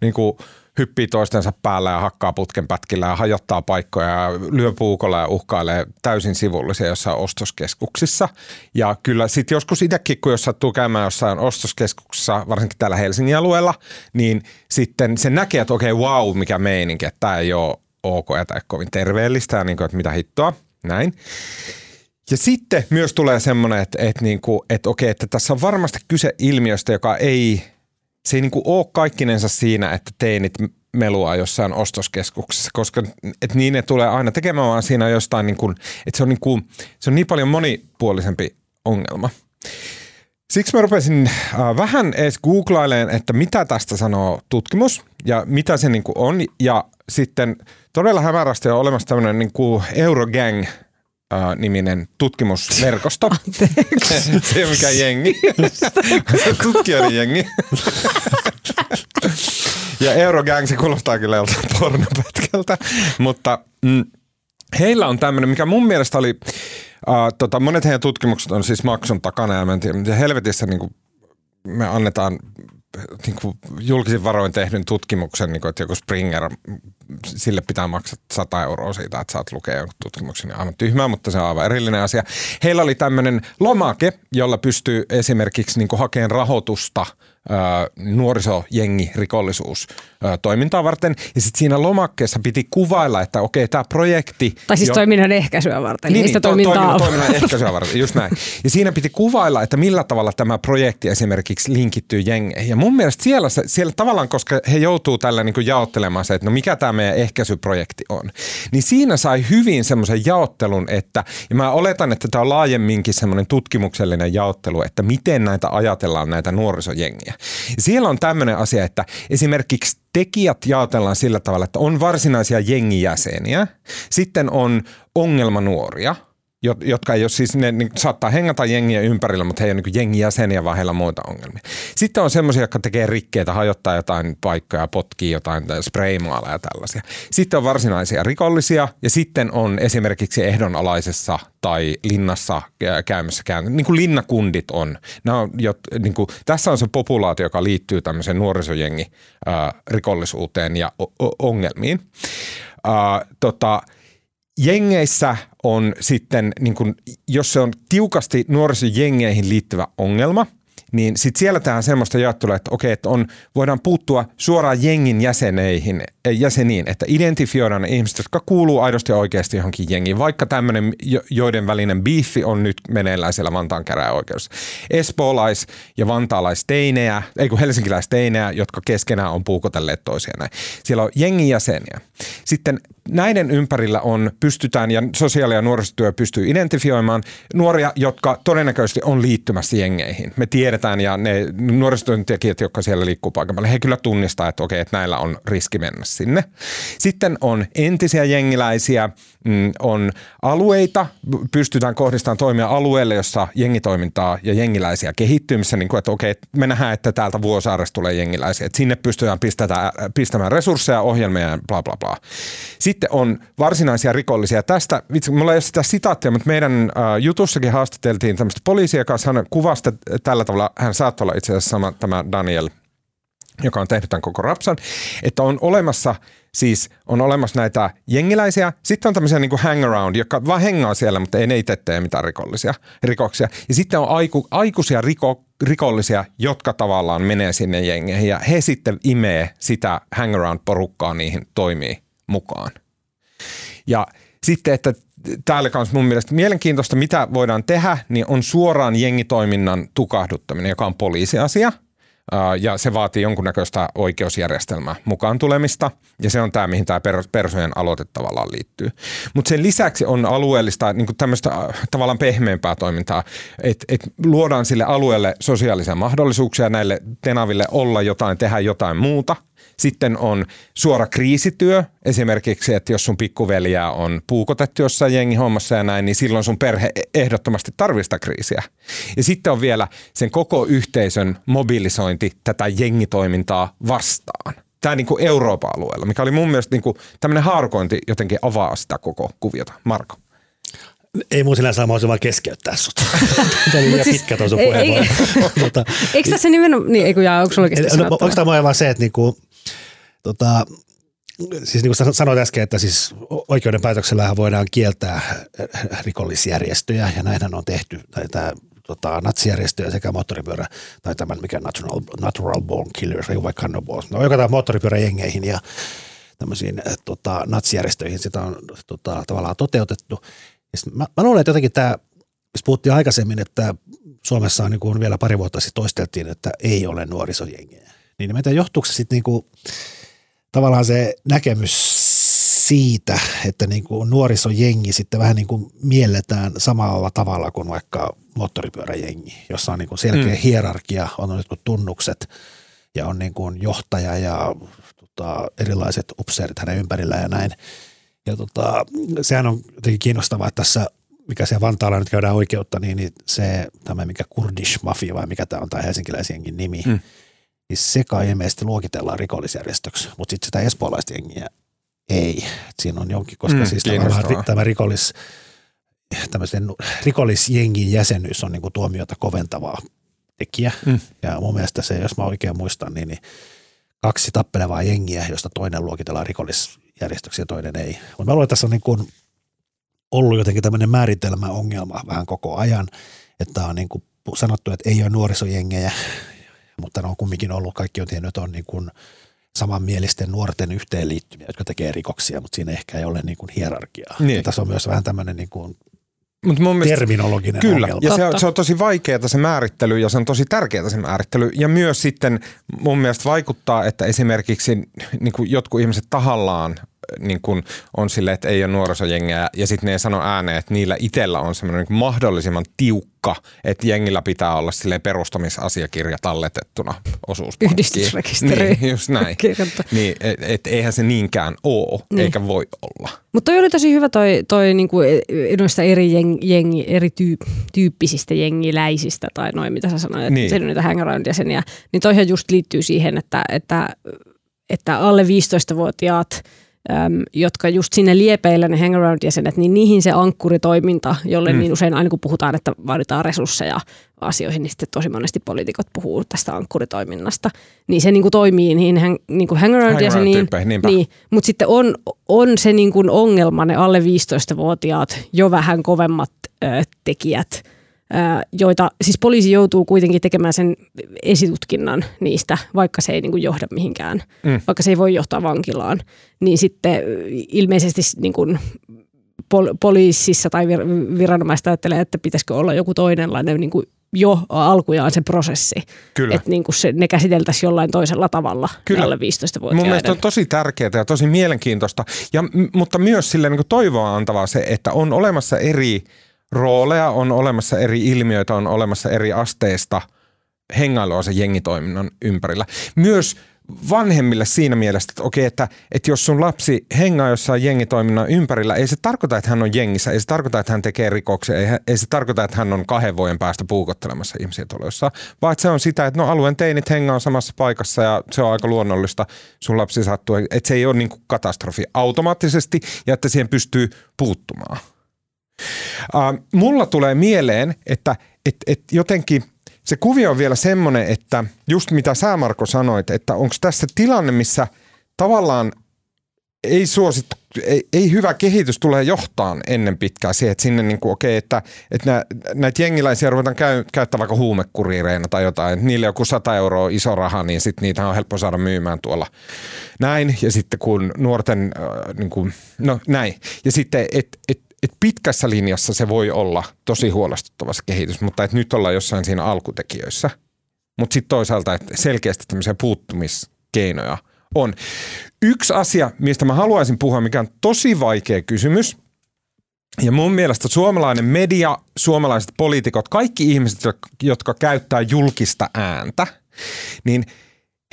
S1: niin kuin – hyppii toistensa päällä ja hakkaa putken pätkillä ja hajottaa paikkoja ja lyö puukolla ja uhkailee täysin sivullisia jossain ostoskeskuksissa. Ja kyllä sitten joskus itsekin, kun jos sattuu käymään jossain ostoskeskuksessa, varsinkin täällä Helsingin alueella, niin sitten se näkee, että okei, okay, wow, mikä meininki, että tämä ei ole ok ja tämä ei kovin terveellistä ja niin kuin, että mitä hittoa, näin. Ja sitten myös tulee semmoinen, että, että, niin kuin, että okei, että tässä on varmasti kyse ilmiöstä, joka ei se ei niin kuin ole kaikkinensa siinä, että teinit melua jossain ostoskeskuksessa, koska et niin ne tulee aina tekemään vaan siinä jostain, niin kuin, että se on, niin kuin, se on niin paljon monipuolisempi ongelma. Siksi mä rupesin äh, vähän edes googlailemaan, että mitä tästä sanoo tutkimus ja mitä se niin kuin on. Ja sitten todella hämärästi on olemassa tämmöinen niin kuin Eurogang Uh, niminen tutkimusverkosto. se ole mikään jengi. se tutkijoiden jengi. ja Eurogang, se kuulostaa kyllä joltain pornopätkältä. Mutta mm, heillä on tämmöinen, mikä mun mielestä oli, uh, tota, monet heidän tutkimukset on siis maksun takana ja mä en tiedä, helvetissä niin kuin me annetaan niin kuin julkisin varoin tehdyn tutkimuksen, niin kuin, että joku Springer, sille pitää maksaa 100 euroa siitä, että saat lukea jonkun tutkimuksen. Niin aivan tyhmää, mutta se on aivan erillinen asia. Heillä oli tämmöinen lomake, jolla pystyy esimerkiksi niin hakemaan rahoitusta – nuorisojengi rikollisuus toimintaa varten. Ja sitten siinä lomakkeessa piti kuvailla, että okei, tämä projekti...
S3: Tai siis jo... toiminnan ehkäisyä varten, niin, niin to,
S1: toimintaa. Toiminnan ehkäisyä varten, just näin. Ja siinä piti kuvailla, että millä tavalla tämä projekti esimerkiksi linkittyy jengeihin. Ja mun mielestä siellä, siellä tavallaan, koska he joutuu tällä niin kuin jaottelemaan se, että no mikä tämä meidän ehkäisyprojekti on, niin siinä sai hyvin semmoisen jaottelun, että, ja mä oletan, että tämä on laajemminkin semmoinen tutkimuksellinen jaottelu, että miten näitä ajatellaan näitä nuorisojengiä. Siellä on tämmöinen asia, että esimerkiksi tekijät jaotellaan sillä tavalla, että on varsinaisia jengijäseniä, sitten on ongelmanuoria – jotka ei ole siis, ne niin saattaa hengata jengiä ympärillä, mutta he ei ole niin jengijäseniä, vaan heillä on muita ongelmia. Sitten on semmoisia, jotka tekee rikkeitä, hajottaa jotain paikkoja, potkii jotain spraymaalla ja tällaisia. Sitten on varsinaisia rikollisia ja sitten on esimerkiksi ehdonalaisessa tai linnassa käymässä käynyt, niin kuin linnakundit on. Nämä on jo, niin kuin, tässä on se populaatio, joka liittyy tämmöiseen nuorisojengi rikollisuuteen ja ongelmiin. Uh, tota, jengeissä on sitten, niin kun, jos se on tiukasti nuorisojengeihin liittyvä ongelma – niin sitten siellä tehdään semmoista jaottelua, että okei, että on, voidaan puuttua suoraan jengin jäseneihin, jäseniin, että identifioidaan ne ihmiset, jotka kuuluu aidosti ja oikeasti johonkin jengiin, vaikka tämmöinen, joiden välinen biiffi on nyt meneillään siellä Vantaan käräjäoikeudessa. Espoolais- ja vantaalaisteinejä, ei kun helsinkiläisteinejä, jotka keskenään on puukotelleet toisiaan. Siellä on jengin jäseniä. Sitten näiden ympärillä on, pystytään ja sosiaali- ja nuorisotyö pystyy identifioimaan nuoria, jotka todennäköisesti on liittymässä jengeihin. Me tiedetään ja ne nuorisotyöntekijät, jotka siellä liikkuu paikan päällä, he kyllä tunnistaa, että okei, että näillä on riski mennä sinne. Sitten on entisiä jengiläisiä, mm, on alueita, pystytään kohdistamaan toimia alueelle, jossa jengitoimintaa ja jengiläisiä kehittyy, missä niin kuin, että okei, me nähdään, että täältä Vuosaaresta tulee jengiläisiä, että sinne pystytään pistämään resursseja, ohjelmia ja bla bla bla. Sitten sitten on varsinaisia rikollisia. Tästä, vitsi, mulla ei ole sitä sitaattia, mutta meidän äh, jutussakin haastateltiin tämmöistä poliisia kanssa. Hän kuvasta tällä tavalla, hän saattaa olla itse asiassa sama tämä Daniel, joka on tehnyt tämän koko rapsan, että on olemassa siis on olemassa näitä jengiläisiä, sitten on tämmöisiä niin kuin hangaround, jotka vaan hengaa siellä, mutta ei ne itse tee mitään rikollisia, rikoksia. Ja sitten on aiku, aikuisia riko, rikollisia, jotka tavallaan menee sinne jengeihin ja he sitten imee sitä hangaround-porukkaa niihin toimii mukaan. Ja sitten, että täällä kanssa mun mielestä mielenkiintoista, mitä voidaan tehdä, niin on suoraan jengitoiminnan tukahduttaminen, joka on poliisiasia – ja se vaatii jonkunnäköistä oikeusjärjestelmää mukaan tulemista, ja se on tämä, mihin tämä persojen aloite tavallaan liittyy. Mutta sen lisäksi on alueellista niin tämmöistä tavallaan pehmeämpää toimintaa, että et luodaan sille alueelle sosiaalisia mahdollisuuksia näille tenaville olla jotain, tehdä jotain muuta – sitten on suora kriisityö, esimerkiksi, että jos sun pikkuveliä on puukotettu jossain jengihommassa ja näin, niin silloin sun perhe ehdottomasti tarvista kriisiä. Ja sitten on vielä sen koko yhteisön mobilisointi tätä jengitoimintaa vastaan. Tämä niin kuin Euroopan alueella, mikä oli mun mielestä niin kuin tämmöinen haarukointi jotenkin avaa sitä koko kuviota. Marko.
S2: Ei mun sinänsä mä vaan keskeyttää sut. Tämä oli liian siis, pitkä tuo sun puheenvuoro.
S3: Eikö tässä nimenomaan, niin eikö jää, onko sulla
S2: no, Onko tämä vaan se, että niinku, Tota, siis niin kuin sanoit äsken, että siis oikeuden päätöksellä voidaan kieltää rikollisjärjestöjä ja näinhän on tehty. Tämä tota, natsijärjestöjä sekä moottoripyörä tai tämän mikä Natural, natural Born Killers, ei vaikka Cannibals. No joka moottoripyöräjengeihin ja tämmöisiin tota, natsijärjestöihin sitä on tota, tavallaan toteutettu. Mä, mä luulen, että jotenkin tämä, missä puhuttiin aikaisemmin, että Suomessa on niin kuin vielä pari vuotta sitten toisteltiin, että ei ole nuorisojengejä. Niin mä tiedän, johtuuko se sitten niin kuin tavallaan se näkemys siitä, että niin kuin nuorisojengi sitten vähän niin kuin mielletään samalla tavalla kuin vaikka moottoripyöräjengi, jossa on niin kuin selkeä mm. hierarkia, on jotkut tunnukset ja on niin kuin johtaja ja tota, erilaiset upseerit hänen ympärillä ja näin. Ja tota, sehän on jotenkin kiinnostavaa, että tässä mikä siellä Vantaalla nyt käydään oikeutta, niin, niin se tämä mikä Kurdish Mafia vai mikä tämä on tämä helsinkiläisienkin nimi, mm niin se kai ilmeisesti luokitellaan rikollisjärjestöksi, mutta sitten sitä espoolaista jengiä ei. Et siinä on jonkin, koska mm, siis tämä, tämä rikollis, tämmöisen rikollisjengin jäsenyys on niin kuin tuomiota koventavaa tekijä. Mm. Ja mun mielestä se, jos mä oikein muistan, niin, niin kaksi tappelevaa jengiä, josta toinen luokitellaan rikollisjärjestöksi ja toinen ei. Mutta mä luulen, että tässä on niin kuin ollut jotenkin tämmöinen määritelmäongelma vähän koko ajan, että on niin kuin sanottu, että ei ole nuorisojengejä mutta ne on kumminkin ollut, kaikki on tiennyt, että on niin kuin samanmielisten nuorten yhteenliittymiä, jotka tekee rikoksia, mutta siinä ehkä ei ole niin kuin hierarkiaa. Niin. Ja tässä on myös vähän tämmöinen niin kuin Mut mun mielestä, terminologinen
S1: Kyllä,
S2: ongelma.
S1: ja se on, se on tosi vaikeaa se määrittely ja se on tosi tärkeää se määrittely. Ja myös sitten mun mielestä vaikuttaa, että esimerkiksi niin kuin jotkut ihmiset tahallaan niin kun on sille, että ei ole nuorisojengejä ja sitten ne ei sano ääneen, että niillä itsellä on semmoinen niin mahdollisimman tiukka, että jengillä pitää olla silleen perustamisasiakirja talletettuna osuuspankkiin.
S3: Yhdistysrekisteri.
S1: Niin, just näin. niin, et, et, eihän se niinkään ole, niin. eikä voi olla.
S3: Mutta toi oli tosi hyvä toi, toi niinku e, noista eri, jeng, jengi, eri tyyp, tyyppisistä jengiläisistä tai noin, mitä sä sanoit, että niin. niitä hangaround-jäseniä, niin toihan just liittyy siihen, että, että, että alle 15-vuotiaat – äm, jotka just sinne liepeillä ne hangaround-jäsenet, niin niihin se ankkuritoiminta, jolle mm. niin usein aina kun puhutaan, että vaaditaan resursseja asioihin, niin sitten tosi monesti poliitikot puhuu tästä ankkuritoiminnasta. Niin se niin kuin toimii niihin hang, niin kuin hangaround-jäseniin. Niin, mutta sitten on, on se niin kuin ongelma ne alle 15-vuotiaat, jo vähän kovemmat ö, tekijät – joita siis poliisi joutuu kuitenkin tekemään sen esitutkinnan niistä, vaikka se ei niin kuin johda mihinkään, mm. vaikka se ei voi johtaa vankilaan, niin sitten ilmeisesti niin kuin pol- poliisissa tai vir- viranomaista ajattelee, että pitäisikö olla joku toinenlainen niin kuin jo alkujaan se prosessi. Kyllä. Että niin kuin se, ne käsiteltäisiin jollain toisella tavalla Kyllä. alle 15 vuotta.
S1: Mun mielestä on tosi tärkeää ja tosi mielenkiintoista, ja, mutta myös sille niin toivoa antavaa se, että on olemassa eri – rooleja, on olemassa eri ilmiöitä, on olemassa eri asteista hengailua sen jengitoiminnan ympärillä. Myös vanhemmille siinä mielessä, että okei, että, että jos sun lapsi hengaa jossain jengitoiminnan ympärillä, ei se tarkoita, että hän on jengissä, ei se tarkoita, että hän tekee rikoksia, ei, ei se tarkoita, että hän on kahden vuoden päästä puukottelemassa ihmisiä tuolla vaan se on sitä, että no alueen teinit hengaa samassa paikassa ja se on aika luonnollista, sun lapsi sattuu, että se ei ole niin katastrofi automaattisesti ja että siihen pystyy puuttumaan. Uh, mulla tulee mieleen, että et, et jotenkin se kuvio on vielä semmoinen, että just mitä sä Marko sanoit, että onko tässä tilanne, missä tavallaan ei suosit, ei, ei hyvä kehitys tulee johtaan ennen pitkää siihen, että sinne niin kuin, okei, että, että nä, näitä jengiläisiä ruvetaan käy, käyttää vaikka huumekuriireina tai jotain, että niille joku 100 euroa iso raha, niin sitten niitä on helppo saada myymään tuolla näin, ja sitten kun nuorten, äh, niin kuin, no näin, ja sitten, että et, että pitkässä linjassa se voi olla tosi huolestuttava se kehitys, mutta että nyt ollaan jossain siinä alkutekijöissä. Mutta sitten toisaalta, että selkeästi tämmöisiä puuttumiskeinoja on. Yksi asia, mistä mä haluaisin puhua, mikä on tosi vaikea kysymys, ja mun mielestä suomalainen media, suomalaiset poliitikot, kaikki ihmiset, jotka käyttää julkista ääntä, niin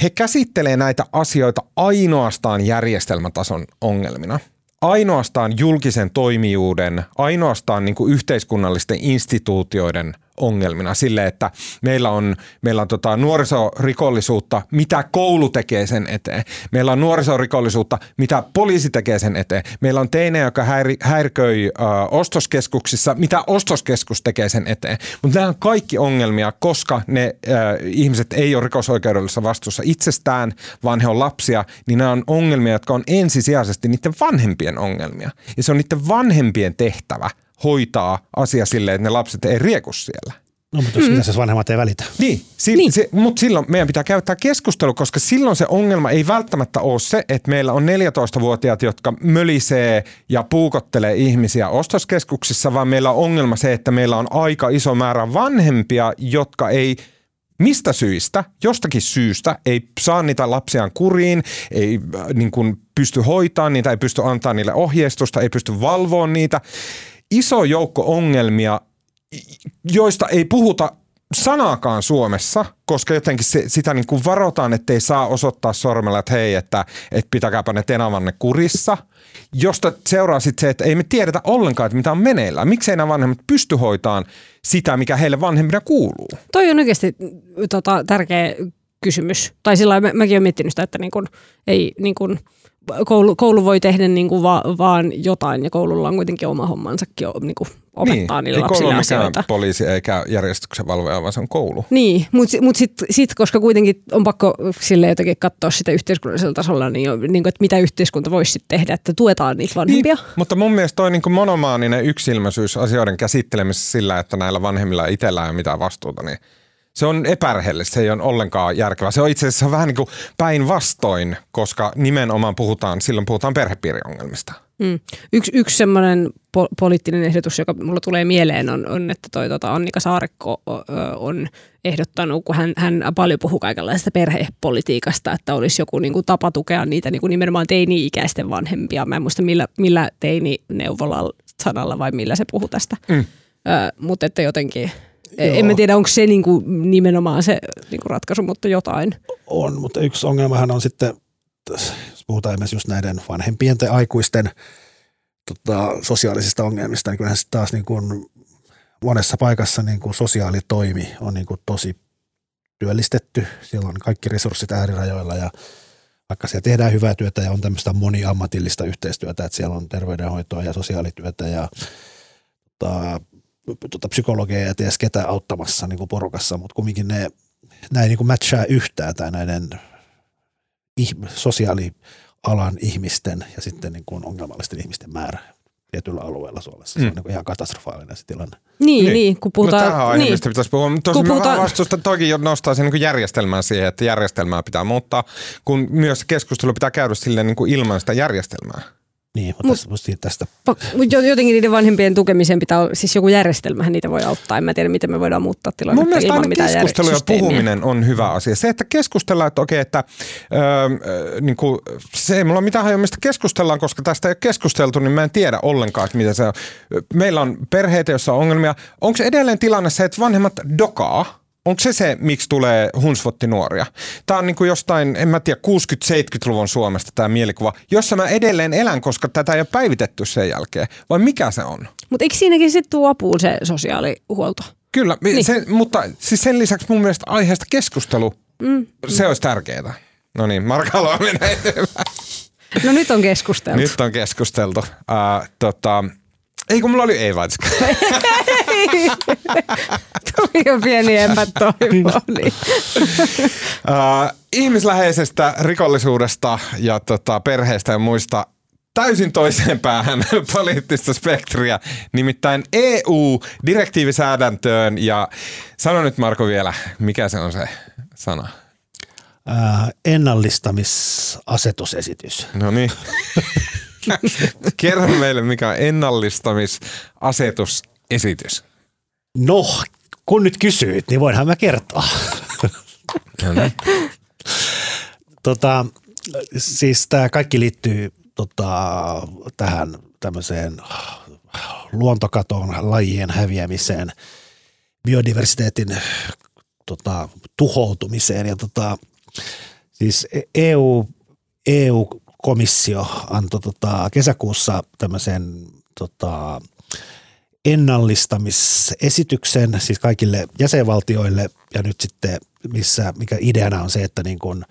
S1: he käsittelee näitä asioita ainoastaan järjestelmätason ongelmina – ainoastaan julkisen toimijuuden, ainoastaan niin kuin yhteiskunnallisten instituutioiden ongelmina sille, että meillä on, meillä on tota nuorisorikollisuutta, mitä koulu tekee sen eteen. Meillä on nuorisorikollisuutta, mitä poliisi tekee sen eteen. Meillä on teinejä, joka häiri, häiriköi ö, ostoskeskuksissa, mitä ostoskeskus tekee sen eteen. Mutta nämä on kaikki ongelmia, koska ne ö, ihmiset ei ole rikosoikeudellisessa vastuussa itsestään, vaan he on lapsia, niin nämä on ongelmia, jotka on ensisijaisesti niiden vanhempien ongelmia. Ja se on niiden vanhempien tehtävä – hoitaa asia silleen, että ne lapset ei rieku siellä.
S2: No, mutta jos mm. se vanhemmat ei välitä.
S1: Niin, si- niin. Se, mutta silloin meidän pitää käyttää keskustelua, koska silloin se ongelma ei välttämättä ole se, että meillä on 14-vuotiaat, jotka mölisee ja puukottelee ihmisiä ostoskeskuksissa, vaan meillä on ongelma se, että meillä on aika iso määrä vanhempia, jotka ei mistä syistä, jostakin syystä ei saa niitä lapsiaan kuriin, ei äh, niin kuin pysty hoitamaan niitä, ei pysty antaa niille ohjeistusta, ei pysty valvoa niitä iso joukko ongelmia, joista ei puhuta sanaakaan Suomessa, koska jotenkin se, sitä niin kuin varotaan, ettei saa osoittaa sormella, että hei, että, että pitäkääpä ne tenavanne kurissa, josta seuraa sitten se, että ei me tiedetä ollenkaan, että mitä on meneillään. Miksei nämä vanhemmat pysty hoitaan sitä, mikä heille vanhemmille kuuluu?
S3: Toi on oikeasti tota, tärkeä kysymys. Tai sillä mä, mäkin olen miettinyt sitä, että niin kun, ei niin kun, koulu, koulu voi tehdä niin kuin va, vaan jotain ja koululla on kuitenkin oma hommansa niin kuin opettaa niin, niille lapsille asioita.
S1: poliisi eikä järjestyksen valvoja, vaan se on koulu.
S3: Niin, mutta mut sitten sit, koska kuitenkin on pakko sille jotenkin katsoa sitä yhteiskunnallisella tasolla, niin, niin kuin, että mitä yhteiskunta voisi sitten tehdä, että tuetaan niitä vanhempia. Niin,
S1: mutta mun mielestä toi niin kuin monomaaninen yksilmäisyys asioiden käsittelemisessä sillä, että näillä vanhemmilla itsellään ei ole mitään vastuuta, niin – se on epärehellistä, se ei ole ollenkaan järkevää. Se on itse asiassa vähän niin kuin päinvastoin, koska nimenomaan puhutaan, silloin puhutaan perhepiiriongelmista.
S3: Mm. Yksi, yksi semmoinen po- poliittinen ehdotus, joka mulla tulee mieleen, on, on että toi, tota, Annika Saarikko on ehdottanut, kun hän, hän paljon puhuu kaikenlaista perhepolitiikasta, että olisi joku niin kuin, tapa tukea niitä niin kuin nimenomaan teini-ikäisten vanhempia. Mä en muista millä, millä teini-neuvolalla sanalla vai millä se puhuu tästä. Mm. Ö, mutta että jotenkin Joo. En mä tiedä, onko se niinku nimenomaan se niinku ratkaisu, mutta jotain.
S2: On, mutta yksi ongelmahan on sitten, jos puhutaan esimerkiksi just näiden vanhempien tai aikuisten tota, sosiaalisista ongelmista, niin kyllähän taas niin kuin monessa paikassa niin kuin sosiaalitoimi on niin kuin tosi työllistetty. Siellä on kaikki resurssit äärirajoilla ja vaikka siellä tehdään hyvää työtä ja on tämmöistä moniammatillista yhteistyötä, että siellä on terveydenhoitoa ja sosiaalityötä ja tota, tuota, psykologeja ja ties ketä auttamassa niin kuin porukassa, mutta kumminkin ne, näin niin kuin matchaa yhtään tai näiden sosiaalialan ihmisten ja sitten niin kuin ongelmallisten ihmisten määrä tietyllä alueella Suomessa. Se mm. on niin kuin ihan katastrofaalinen se tilanne.
S3: Niin, niin. niin kun puhutaan... No,
S1: tähän on niin. pitäisi puhua. Tosi kun puhutaan... vastusta toki nostaa sen niin järjestelmään siihen, että järjestelmää pitää muuttaa, kun myös keskustelu pitää käydä silleen niin kuin ilman sitä järjestelmää.
S2: Niin, mutta Mut, tästä, tästä.
S3: Mutta jotenkin niiden vanhempien tukemiseen pitää olla, siis joku järjestelmähän niitä voi auttaa. En mä tiedä, miten me voidaan muuttaa tilannetta
S1: Mun mielestä ilman mitään keskustelu ja puhuminen on hyvä asia. Se, että keskustellaan, että okei, että öö, niin kuin, se ei mulla ole mitään mistä keskustellaan, koska tästä ei ole keskusteltu, niin mä en tiedä ollenkaan, että mitä se on. Meillä on perheitä, joissa on ongelmia. Onko edelleen tilanne se, että vanhemmat dokaa onko se se, miksi tulee hunsvotti nuoria? Tämä on niin kuin jostain, en mä tiedä, 60-70-luvun Suomesta tämä mielikuva, jossa mä edelleen elän, koska tätä ei ole päivitetty sen jälkeen. Vai mikä se on?
S3: Mutta eikö siinäkin sitten tuo apuun se sosiaalihuolto?
S1: Kyllä, niin. se, mutta siis sen lisäksi mun mielestä aiheesta keskustelu, mm. se olisi tärkeää. No niin, Marka haluaa mennä eteenpäin.
S3: No nyt on keskusteltu.
S1: Nyt on keskusteltu. Uh, tota, ei kun mulla oli ei
S3: Tuli jo pieni epätoivo. Niin.
S1: uh, ihmisläheisestä rikollisuudesta ja tota, perheestä ja muista täysin toiseen päähän poliittista spektriä, nimittäin EU-direktiivisäädäntöön. Ja sano nyt Marko vielä, mikä se on se sana?
S2: Äh, ennallistamisasetusesitys.
S1: No niin. Kerro meille, mikä on ennallistamisasetusesitys.
S2: No, kun nyt kysyit, niin voinhan mä kertoa.
S1: No niin.
S2: Tota, siis tämä kaikki liittyy tota, tähän tämmöiseen luontokatoon, lajien häviämiseen, biodiversiteetin tota, tuhoutumiseen. Ja tota, siis EU, EU-komissio antoi tota, kesäkuussa tämmöisen tota, ennallistamisesityksen siis kaikille jäsenvaltioille ja nyt sitten missä, mikä ideana on se, että niin kuin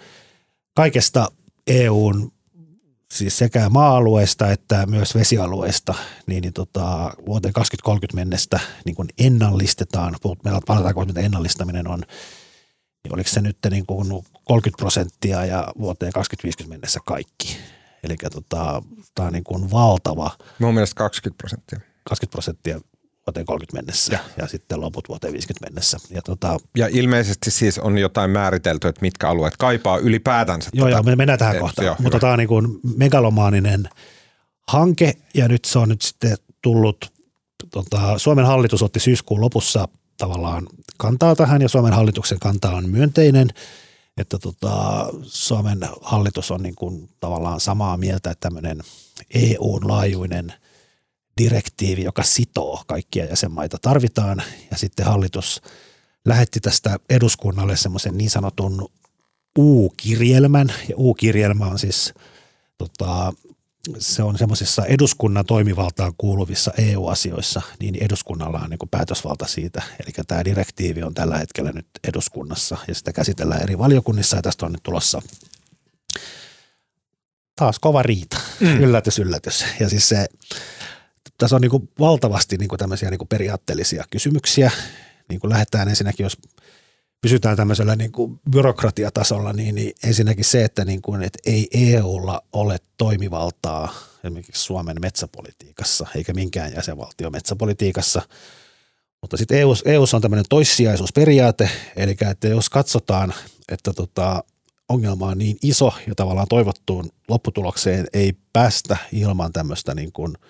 S2: kaikesta EUn siis sekä maa-alueista että myös vesialueista, niin, niin tota, vuoteen 2030 mennessä niin kuin ennallistetaan, meillä palataanko mitä ennallistaminen on, niin oliko se nyt niin kuin 30 prosenttia ja vuoteen 2050 mennessä kaikki. Eli tota, tämä on niin kuin valtava.
S1: Mun mielestä 20 prosenttia.
S2: 20 prosenttia vuoteen 30 mennessä ja, ja sitten loput vuoteen 50 mennessä. Ja, tota,
S1: ja ilmeisesti siis on jotain määritelty, että mitkä alueet kaipaa ylipäätänsä.
S2: Joo, tätä. joo, me mennään tähän et, kohtaan. Joo, Mutta hyvä. tämä on niin kuin megalomaaninen hanke ja nyt se on nyt sitten tullut, tota, Suomen hallitus otti syyskuun lopussa tavallaan kantaa tähän ja Suomen hallituksen kanta on myönteinen, että tota, Suomen hallitus on niin kuin tavallaan samaa mieltä, että tämmöinen EU-laajuinen – direktiivi, joka sitoo kaikkia jäsenmaita tarvitaan ja sitten hallitus lähetti tästä eduskunnalle semmoisen niin sanotun U-kirjelmän ja U-kirjelmä on siis tota, se on semmoisissa eduskunnan toimivaltaan kuuluvissa EU-asioissa, niin eduskunnalla on niin päätösvalta siitä. Eli tämä direktiivi on tällä hetkellä nyt eduskunnassa ja sitä käsitellään eri valiokunnissa ja tästä on nyt tulossa taas kova riita. Mm. Yllätys, yllätys. Ja siis se tässä on niin kuin valtavasti niin kuin tämmöisiä niin kuin periaatteellisia kysymyksiä. Niin kuin lähdetään ensinnäkin, jos pysytään tämmöisellä niin kuin byrokratiatasolla, niin, niin ensinnäkin se, että, niin kuin, että ei EUlla ole toimivaltaa esimerkiksi Suomen metsäpolitiikassa eikä minkään jäsenvaltion metsäpolitiikassa. Mutta sitten EU, EU on tämmöinen toissijaisuusperiaate, eli että jos katsotaan, että tota, ongelma on niin iso ja tavallaan toivottuun lopputulokseen ei päästä ilman tämmöistä niin kuin –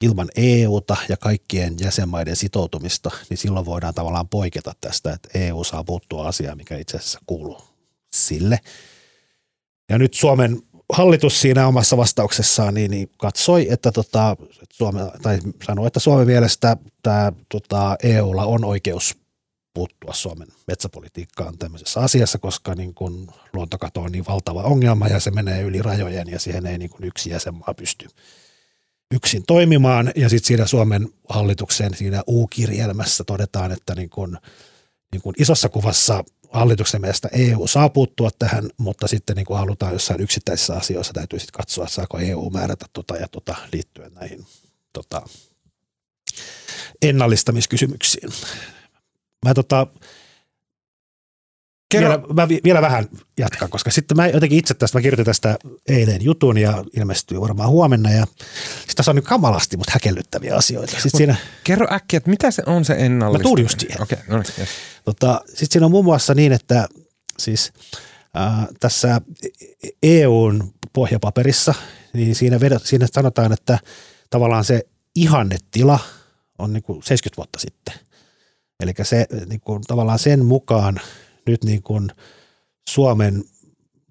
S2: ilman EUta ja kaikkien jäsenmaiden sitoutumista, niin silloin voidaan tavallaan poiketa tästä, että EU saa puuttua asiaan, mikä itse asiassa kuuluu sille. Ja nyt Suomen hallitus siinä omassa vastauksessaan niin, niin katsoi, että, tota, Suome, tai sanoi, että Suomen mielestä tämä, tota, EUlla on oikeus puuttua Suomen metsäpolitiikkaan tämmöisessä asiassa, koska niin kun luontokato on niin valtava ongelma ja se menee yli rajojen ja siihen ei niin kun yksi jäsenmaa pysty yksin toimimaan. Ja sitten siinä Suomen hallituksen siinä U-kirjelmässä todetaan, että niin kun, niin kun isossa kuvassa hallituksen mielestä EU saa puuttua tähän, mutta sitten niin kun halutaan jossain yksittäisissä asioissa, täytyy sitten katsoa, saako EU määrätä tota ja tota liittyen näihin tota, ennallistamiskysymyksiin. Mä tota, Kerro. Vielä, mä vielä vähän jatkan, koska sitten mä jotenkin itse tästä, mä kirjoitin tästä eilen jutun ja ilmestyy varmaan huomenna ja siis tässä on nyt kamalasti musta häkellyttäviä asioita. Sitten siinä,
S1: kerro äkkiä, että mitä se on se ennallistaminen?
S2: Mä tuun just siihen.
S1: Okay, no niin, yes.
S2: tota, sitten siinä on muun muassa niin, että siis äh, tässä EUn pohjapaperissa, niin siinä, siinä sanotaan, että tavallaan se ihannetila on niin kuin 70 vuotta sitten. Eli se niin kuin, tavallaan sen mukaan nyt niin kuin Suomen,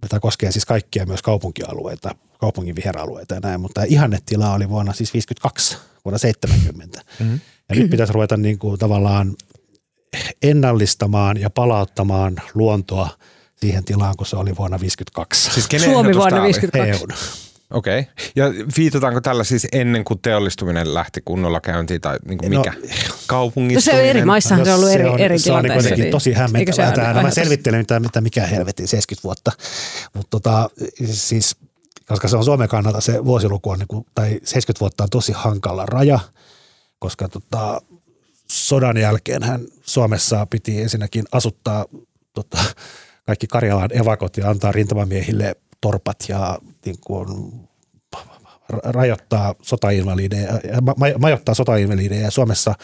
S2: tämä koskee siis kaikkia myös kaupunkialueita, kaupungin viheralueita ja näin, mutta tämä ihannetila oli vuonna siis 52, vuonna 70. Mm-hmm. Ja nyt pitäisi ruveta niin kuin tavallaan ennallistamaan ja palauttamaan luontoa siihen tilaan, kun se oli vuonna 52.
S3: Siis Suomi vuonna 52.
S2: EUn.
S1: Okei. Okay. Ja viitataanko tällä siis ennen kuin teollistuminen lähti kunnolla käyntiin tai niin kuin no, mikä? Kaupungistuminen?
S3: No se on eri maissahan no, se on ollut eri,
S2: on,
S3: eri
S2: Se on niin tosi hämmentävää. No, mä selvittelen, mitä, mitä mikä helvetin 70 vuotta. Mutta tota, siis, koska se on Suomen kannalta se vuosiluku on, niin kuin, tai 70 vuotta on tosi hankala raja, koska tota, sodan jälkeen hän Suomessa piti ensinnäkin asuttaa tota, kaikki Karjalan evakot ja antaa rintamamiehille – torpat ja niin kuin, rajoittaa sotainvalideja, majoittaa sotainvalideja ja Suomessa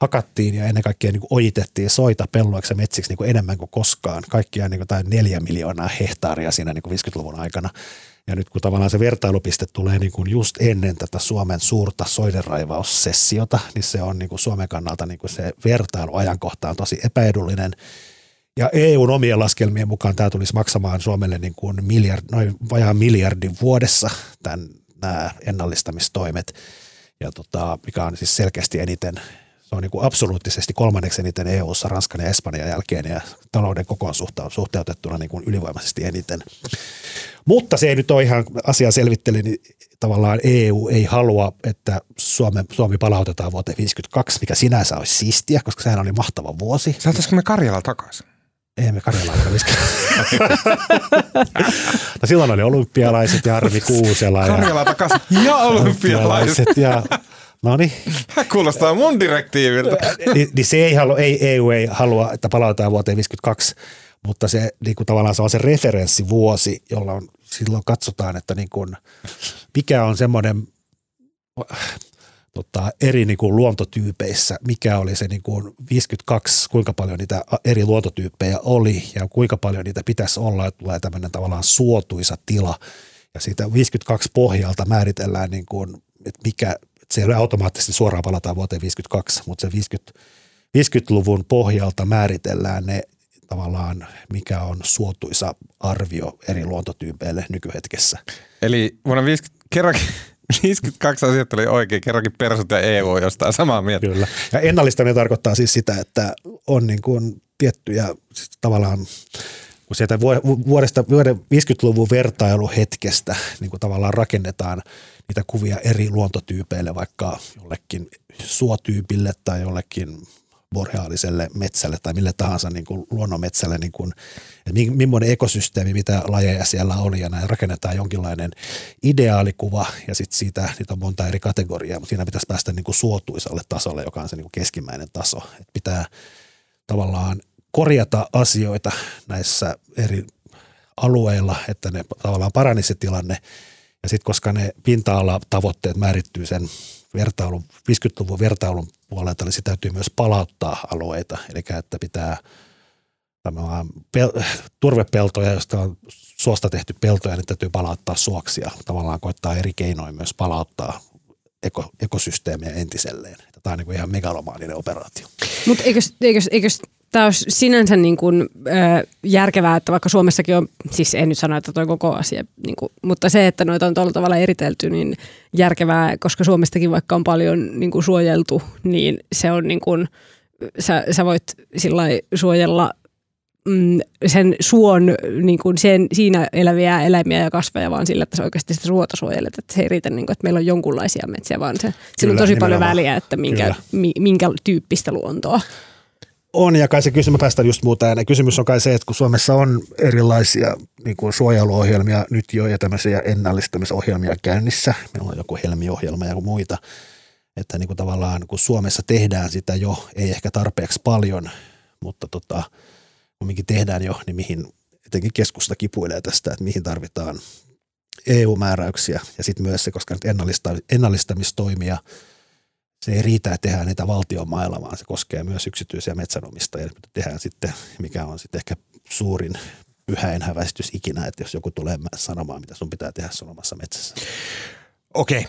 S2: hakattiin ja ennen kaikkea niin kuin ojitettiin soita pelloiksi ja metsiksi niin kuin enemmän kuin koskaan. Kaikkia niin kuin, neljä miljoonaa hehtaaria siinä niin kuin 50-luvun aikana. Ja nyt kun tavallaan se vertailupiste tulee niin kuin just ennen tätä Suomen suurta soidenraivaussessiota, niin se on niin kuin Suomen kannalta niin kuin se vertailuajankohta on tosi epäedullinen. Ja EUn omien laskelmien mukaan tämä tulisi maksamaan Suomelle niin kuin miljard, noin vajaan miljardin vuodessa tämän, nämä ennallistamistoimet, ja tota, mikä on siis selkeästi eniten se on niin kuin absoluuttisesti kolmanneksi eniten EU-ssa Ranskan ja Espanjan jälkeen ja talouden kokoon suhteutettuna niin kuin ylivoimaisesti eniten. Mutta se ei nyt ole ihan asiaa selvitteli, niin tavallaan EU ei halua, että Suomi, Suomi palautetaan vuoteen 52, mikä sinänsä olisi siistiä, koska sehän oli mahtava vuosi.
S1: Saataisiko me Karjala takaisin?
S2: Ei me Karjalaa voida no silloin oli olympialaiset ja Arvi Kuusela.
S1: Ja Karjala takaisin ja olympialaiset.
S2: Ja No niin.
S1: Kuulostaa mun direktiiviltä.
S2: Ni, niin se ei, halua, ei, EU ei halua, että palautetaan vuoteen 52, mutta se niin kuin tavallaan se on se referenssivuosi, jolla on, silloin katsotaan, että niin kuin, mikä on semmoinen tota, eri niin kuin luontotyypeissä, mikä oli se niin kuin 52, kuinka paljon niitä eri luontotyyppejä oli ja kuinka paljon niitä pitäisi olla, että tulee tämmöinen tavallaan suotuisa tila. Ja siitä 52 pohjalta määritellään, niin kuin, että mikä, se ei ole automaattisesti suoraan palataan vuoteen 52, mutta se 50, 50-luvun pohjalta määritellään ne tavallaan, mikä on suotuisa arvio eri luontotyypeille nykyhetkessä.
S1: Eli vuonna 50, kerrankin 52 asiat oli oikein, kerrankin persut ja EU on jostain samaa mieltä.
S2: Kyllä. Ja ennallistaminen tarkoittaa siis sitä, että on niin kuin tiettyjä siis tavallaan kun sieltä vuodesta, vuoden 50-luvun vertailuhetkestä niin kuin tavallaan rakennetaan niitä kuvia eri luontotyypeille, vaikka jollekin suotyypille tai jollekin boreaaliselle metsälle tai mille tahansa niin kuin luonnonmetsälle, niin kuin, että millainen ekosysteemi, mitä lajeja siellä oli ja näin rakennetaan jonkinlainen ideaalikuva ja sitten siitä niitä on monta eri kategoriaa, mutta siinä pitäisi päästä niin kuin suotuisalle tasolle, joka on se niin kuin keskimmäinen taso. Että pitää tavallaan korjata asioita näissä eri alueilla, että ne tavallaan paranisi se tilanne. Ja sitten koska ne pinta-alatavoitteet määrittyy sen vertailun, 50-luvun vertailun puolelta, niin se täytyy myös palauttaa alueita. Eli että pitää pel- turvepeltoja, joista on suosta tehty peltoja, niin täytyy palauttaa suoksia. Tavallaan koittaa eri keinoin myös palauttaa eko, ekosysteemiä entiselleen. Tämä on niin ihan megalomaaninen operaatio.
S3: Mutta eikös, eikös, eikös tämä olisi sinänsä niin kuin, ö, järkevää, että vaikka Suomessakin on, siis en nyt sano, että tuo koko asia, niin kuin, mutta se, että noita on tuolla tavalla eritelty, niin järkevää, koska Suomestakin vaikka on paljon niin kuin suojeltu, niin se on niin kuin, sä, sä voit sillä suojella mm, sen suon, niin kuin sen, siinä eläviä eläimiä ja kasveja, vaan sillä, että sä oikeasti sitä suota suojelet. Että se ei riitä, niin kuin, että meillä on jonkunlaisia metsiä, vaan se, sillä on tosi nimenomaan. paljon väliä, että minkä, mi, minkä tyyppistä luontoa
S2: on, ja kai se kysymys, päästään just muuta ääneen. Kysymys on kai se, että kun Suomessa on erilaisia niin kuin suojeluohjelmia nyt jo ja tämmöisiä ennallistamisohjelmia käynnissä, meillä on joku helmiohjelma ja muita, että niin kuin tavallaan kun Suomessa tehdään sitä jo, ei ehkä tarpeeksi paljon, mutta tota, kumminkin tehdään jo, niin mihin etenkin keskusta kipuilee tästä, että mihin tarvitaan EU-määräyksiä ja sitten myös se, koska nyt ennallistamistoimia – se ei riitä, että tehdään niitä valtion mailla, vaan se koskee myös yksityisiä metsänomistajia. Tehdään sitten, mikä on sitten ehkä suurin pyhäin häväistys ikinä, että jos joku tulee sanomaan, mitä sun pitää tehdä sun omassa metsässä.
S1: Okei.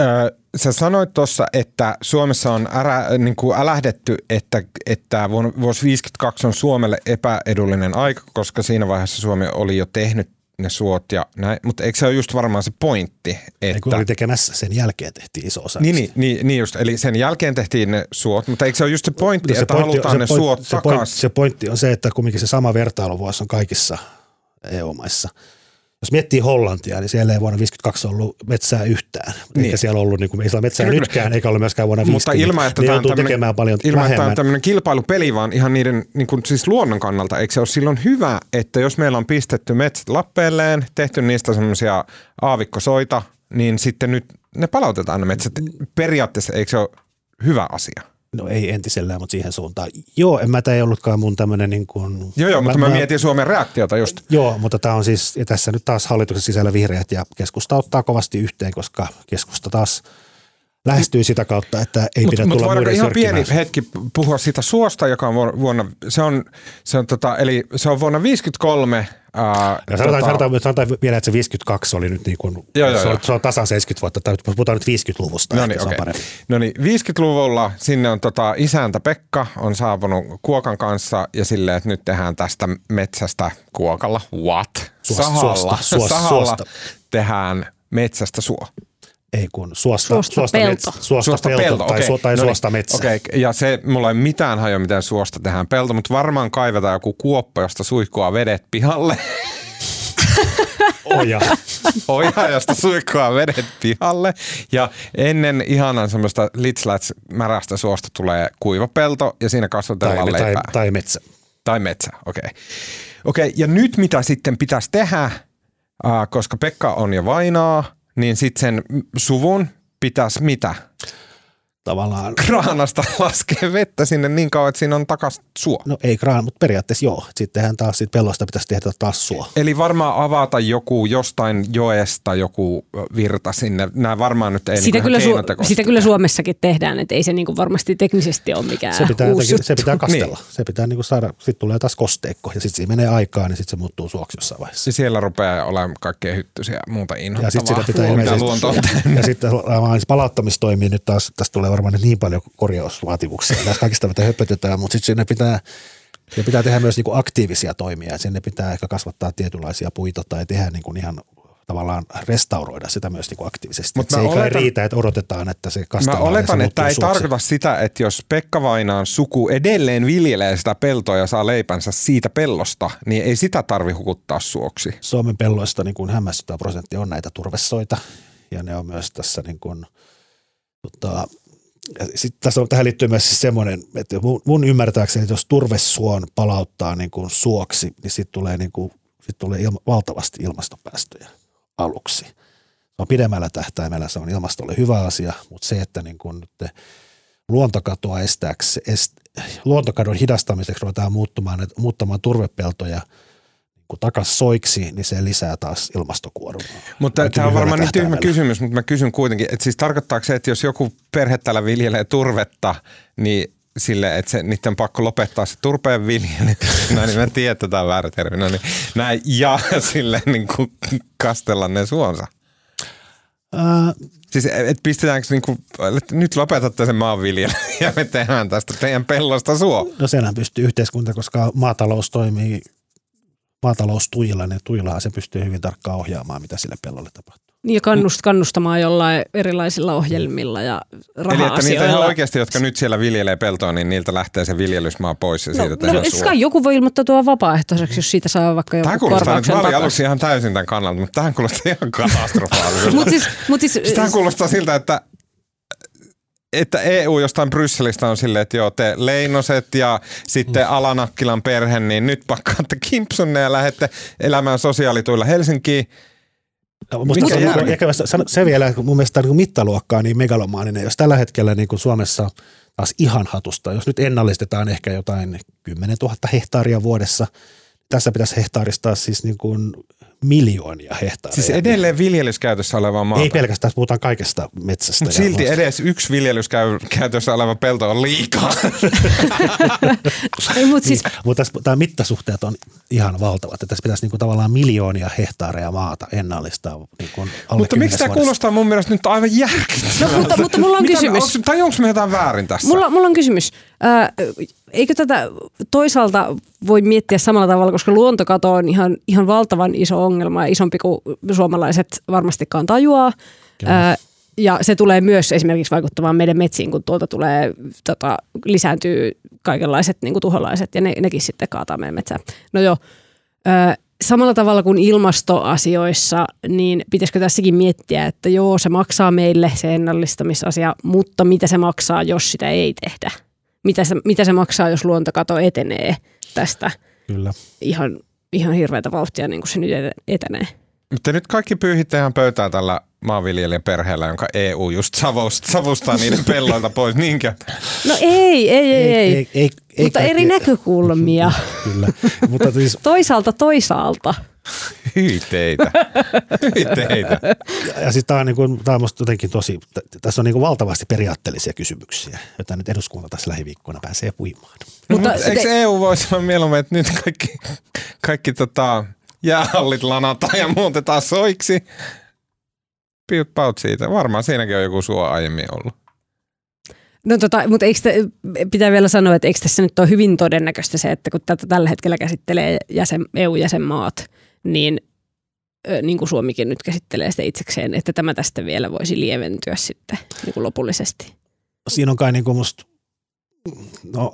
S1: Öö, sä sanoit tuossa, että Suomessa on ärä, niin kuin älähdetty, että, että vuosi 52 on Suomelle epäedullinen aika, koska siinä vaiheessa Suomi oli jo tehnyt ne suot ja näin, mutta eikö se ole just varmaan se pointti? Että...
S2: Kun oli tekemässä, sen jälkeen tehtiin iso osa.
S1: Niin, niin, niin, niin just, eli sen jälkeen tehtiin ne suot, mutta eikö se ole just se pointti, se että pointti, halutaan se ne point, suot
S2: se takaisin? se pointti on se, että kumminkin se sama vertailuvuosi on kaikissa EU-maissa – jos miettii Hollantia, niin siellä ei vuonna 52 ollut metsää yhtään. Niin. Eikä siellä ollut, niin kuin, ei siellä metsää kyllä, nytkään, eikä ollut myöskään vuonna 50. Mutta ilman, että ne joutuu tekemään paljon
S1: ilman, vähemmän. Ilman, että tämmöinen kilpailupeli, vaan ihan niiden niin kuin, siis luonnon kannalta. Eikö se ole silloin hyvä, että jos meillä on pistetty metsät lappeelleen, tehty niistä semmoisia aavikkosoita, niin sitten nyt ne palautetaan ne metsät. Periaatteessa eikö se ole hyvä asia?
S2: No ei entisellään, mutta siihen suuntaan. Joo, en mä tämä ei ollutkaan mun tämmöinen niin kuin...
S1: Joo, joo, mutta mä, mä mietin Suomen reaktiota just.
S2: Joo, mutta tämä on siis, ja tässä nyt taas hallituksen sisällä vihreät ja keskusta ottaa kovasti yhteen, koska keskusta taas lähestyy sitä kautta, että ei mut, pidä mut tulla muiden
S1: ihan pieni hetki puhua siitä suosta, joka on vuonna, se on, se on tota, eli se on vuonna 53 Ää,
S2: Ja sanotaan, tota, sanotaan, sanotaan, vielä, että se 52 oli nyt niin kuin,
S1: Joo, joo,
S2: se, on,
S1: joo.
S2: se on tasan 70 vuotta, tai puhutaan nyt 50-luvusta.
S1: No niin,
S2: on
S1: okei.
S2: parempi.
S1: No niin, 50-luvulla sinne on tota, isäntä Pekka on saapunut Kuokan kanssa ja silleen, että nyt tehdään tästä metsästä Kuokalla. What?
S2: Suosta,
S1: Sahalla,
S2: suosta, suosta,
S1: sahalla
S2: suosta.
S1: tehdään metsästä suo.
S2: Ei kun suosta,
S3: Suosta
S2: suosta,
S3: pelto.
S2: metsä, suosta, pelto, tai,
S1: okei.
S2: su, tai
S1: No niin,
S2: suosta metsä.
S1: Okei, ja se, mulla ei mitään hajoa, miten suosta tehdään pelto, mutta varmaan kaivetaan joku kuoppa, josta suihkua vedet pihalle.
S2: Oja.
S1: Oja, josta suihkua vedet pihalle. Ja ennen ihanan semmoista litslats märästä suosta tulee kuiva pelto ja siinä
S2: tai,
S1: kasvatellaan
S2: tai,
S1: leipää.
S2: tai metsä.
S1: Tai metsä, okei. Okay. Okei, okay, ja nyt mitä sitten pitäisi tehdä, äh, koska Pekka on jo vainaa, niin sitten sen suvun pitäisi mitä?
S2: Tavallaan,
S1: Kraanasta laskee vettä sinne niin kauan, että siinä on takas suo.
S2: no ei kraan, mutta periaatteessa joo. Sittenhän taas siitä pellosta pitäisi tehdä taas suo.
S1: Eli varmaan avata joku jostain joesta joku virta sinne. Nämä varmaan nyt ei
S3: Sitä
S1: niin
S3: kyllä, su- sitä kyllä. Suomessakin tehdään, että ei se niinku varmasti teknisesti ole mikään
S2: Se pitää,
S3: uusi
S2: jotenkin, se pitää kastella.
S1: Niin.
S2: Se pitää niinku saada, sitten tulee taas kosteikko ja sitten siinä menee aikaa, niin sitten se muuttuu suoksi jossain vaiheessa.
S1: Ja siellä rupeaa olemaan kaikkea hyttysiä ja muuta inhottavaa.
S2: Ja sitten sitä pitää ilmeisesti, ja sitten palauttamistoimiin nyt taas, tästä tulee varmaan nyt niin paljon korjausvaatimuksia. Näistä kaikista mitä höpötetään, mutta sitten sinne pitää, sinne pitää tehdä myös niinku aktiivisia toimia. Sinne pitää ehkä kasvattaa tietynlaisia puita tai tehdä niinku ihan tavallaan restauroida sitä myös niinku aktiivisesti.
S1: Mut
S2: se
S1: mä
S2: ei
S1: oletan-
S2: riitä, että odotetaan, että se
S1: Mä
S2: kastellaan. ja
S1: oletan, että tämä ei
S2: suoksi.
S1: tarkoita sitä, että jos Pekka Vainaan suku edelleen viljelee sitä peltoa ja saa leipänsä siitä pellosta, niin ei sitä tarvi hukuttaa suoksi.
S2: Suomen pelloista niin kuin hämmästyttävä prosentti on näitä turvesoita ja ne on myös tässä niin kuin, tota, sitten tässä on, tähän liittyy myös siis semmoinen, että mun, mun ymmärtääkseni, että jos turvesuon palauttaa niin kuin suoksi, niin sitten tulee, niin kuin, sit tulee ilma, valtavasti ilmastopäästöjä aluksi. Se on pidemmällä tähtäimellä, se on ilmastolle hyvä asia, mutta se, että niin kuin nyt luontokatoa estääksi, est, luontokadon hidastamiseksi ruvetaan muuttamaan, muuttamaan turvepeltoja kun takas soiksi, niin se lisää taas ilmastokuormaa.
S1: Mutta tämä on varmaan niin tyhmä kysymys, mutta mä kysyn kuitenkin, että siis tarkoittaako se, että jos joku perhe täällä viljelee turvetta, niin sille, että se, niiden on pakko lopettaa se turpeen viljely, no niin mä tiedän, että tämä on väärä termi, no niin, näin, ja sille niin kuin kastella ne suonsa.
S2: Ää,
S1: Siis et pistetäänkö niinku, että nyt lopetatte sen maanviljelyn ja me tehdään tästä teidän pellosta suo.
S2: no senhän pystyy yhteiskunta, koska maatalous toimii maataloustuilla, niin tuillahan se pystyy hyvin tarkkaan ohjaamaan, mitä sille pellolle tapahtuu.
S3: Ja kannust, kannustamaan jollain erilaisilla ohjelmilla ja
S1: Eli että niitä ihan oikeasti, jotka nyt siellä viljelee peltoa, niin niiltä lähtee se viljelysmaa pois ja
S3: No,
S1: siitä
S3: no, no kai joku voi ilmoittautua vapaaehtoiseksi, jos siitä saa vaikka
S1: Tämä
S3: joku
S1: kuulostaa nyt,
S3: korvauksen
S1: mä olin aluksi ihan täysin tämän kannalta, mutta tähän kuulostaa ihan katastrofaaliselta.
S3: Mutta siis, mut siis,
S1: Siis kuulostaa siltä, että että EU jostain Brysselistä on silleen, että joo, te Leinoset ja sitten
S2: Mm.
S1: Alanakkilan perhe, niin nyt pakkaatte kimpsunne ja lähdette elämään sosiaalituilla Helsinkiin.
S2: No, musta
S1: Mikä
S2: se,
S1: järki?
S2: ehkä se, se vielä, kun mun mielestä niin mittaluokka on niin megalomaaninen. Jos tällä hetkellä niin kuin Suomessa taas ihan hatusta, jos nyt ennallistetaan ehkä jotain 10 000 hehtaaria vuodessa, tässä pitäisi hehtaaristaa siis niin kuin miljoonia hehtaareja.
S1: Siis edelleen viljelyskäytössä olevaa maata.
S2: Ei pelkästään, puhutaan kaikesta metsästä.
S1: Mutta
S2: ja
S1: silti
S2: muusta.
S1: edes yksi viljelyskäytössä oleva pelto on liikaa.
S3: ei, mut siis,
S2: Mutta tämä mittasuhteet on ihan valtavat. Että tässä pitäisi niinku tavallaan miljoonia hehtaareja maata ennallistaa. Niinku alle
S1: Mutta miksi tämä kuulostaa mun mielestä nyt aivan järkyttävältä?
S3: No, mutta- mutta mulla on
S1: Mitä
S3: kysymys.
S1: Onks, tai onko me jotain väärin tässä?
S3: mulla, mulla on kysymys. Ää, eikö tätä toisaalta voi miettiä samalla tavalla, koska luontokato on ihan, ihan valtavan iso ongelma ja isompi kuin suomalaiset varmastikaan tajuaa. Ää, ja se tulee myös esimerkiksi vaikuttamaan meidän metsiin, kun tuolta tulee, tota, lisääntyy kaikenlaiset niin kuin tuholaiset ja ne, nekin sitten kaataa meidän metsää. No joo, Ö, samalla tavalla kuin ilmastoasioissa, niin pitäisikö tässäkin miettiä, että joo, se maksaa meille se ennallistamisasia, mutta mitä se maksaa, jos sitä ei tehdä? Mitä se, mitä se maksaa, jos luontokato etenee tästä
S2: Kyllä.
S3: ihan, ihan hirveätä vauhtia, niin kuin se nyt ete- etenee?
S1: Mutta nyt kaikki pyyhitte ihan pöytää tällä maanviljelijän perheellä, jonka EU just savustaa, savustaa niiden pelloilta pois. Niinkö?
S3: No ei, ei, ei, ei.
S2: ei, ei, ei
S3: mutta eri
S2: kaikki-
S3: näkökulmia.
S2: Kyllä. Mutta siis,
S3: Toisaalta toisaalta.
S1: Hyi teitä. Hyi teitä.
S2: ja, ja siis tämä on, niin kuin, tämä on musta jotenkin tosi, t- tässä on niin kuin valtavasti periaatteellisia kysymyksiä, joita nyt eduskunta tässä lähiviikkoina pääsee puimaan.
S3: Mutta
S1: Mutta eikö
S3: te-
S1: EU voisi olla mieluummin, että nyt kaikki, kaikki tota, jäähallit lanataan ja muutetaan soiksi. Piut paut siitä. Varmaan siinäkin on joku suo aiemmin ollut.
S3: No tota, mutta eikö te, pitää vielä sanoa, että eikö tässä nyt ole hyvin todennäköistä se, että kun tätä tällä hetkellä käsittelee jäsen, EU-jäsenmaat, niin niin kuin Suomikin nyt käsittelee sitä itsekseen, että tämä tästä vielä voisi lieventyä sitten niin kuin lopullisesti.
S2: Siinä on kai niin kuin musta, no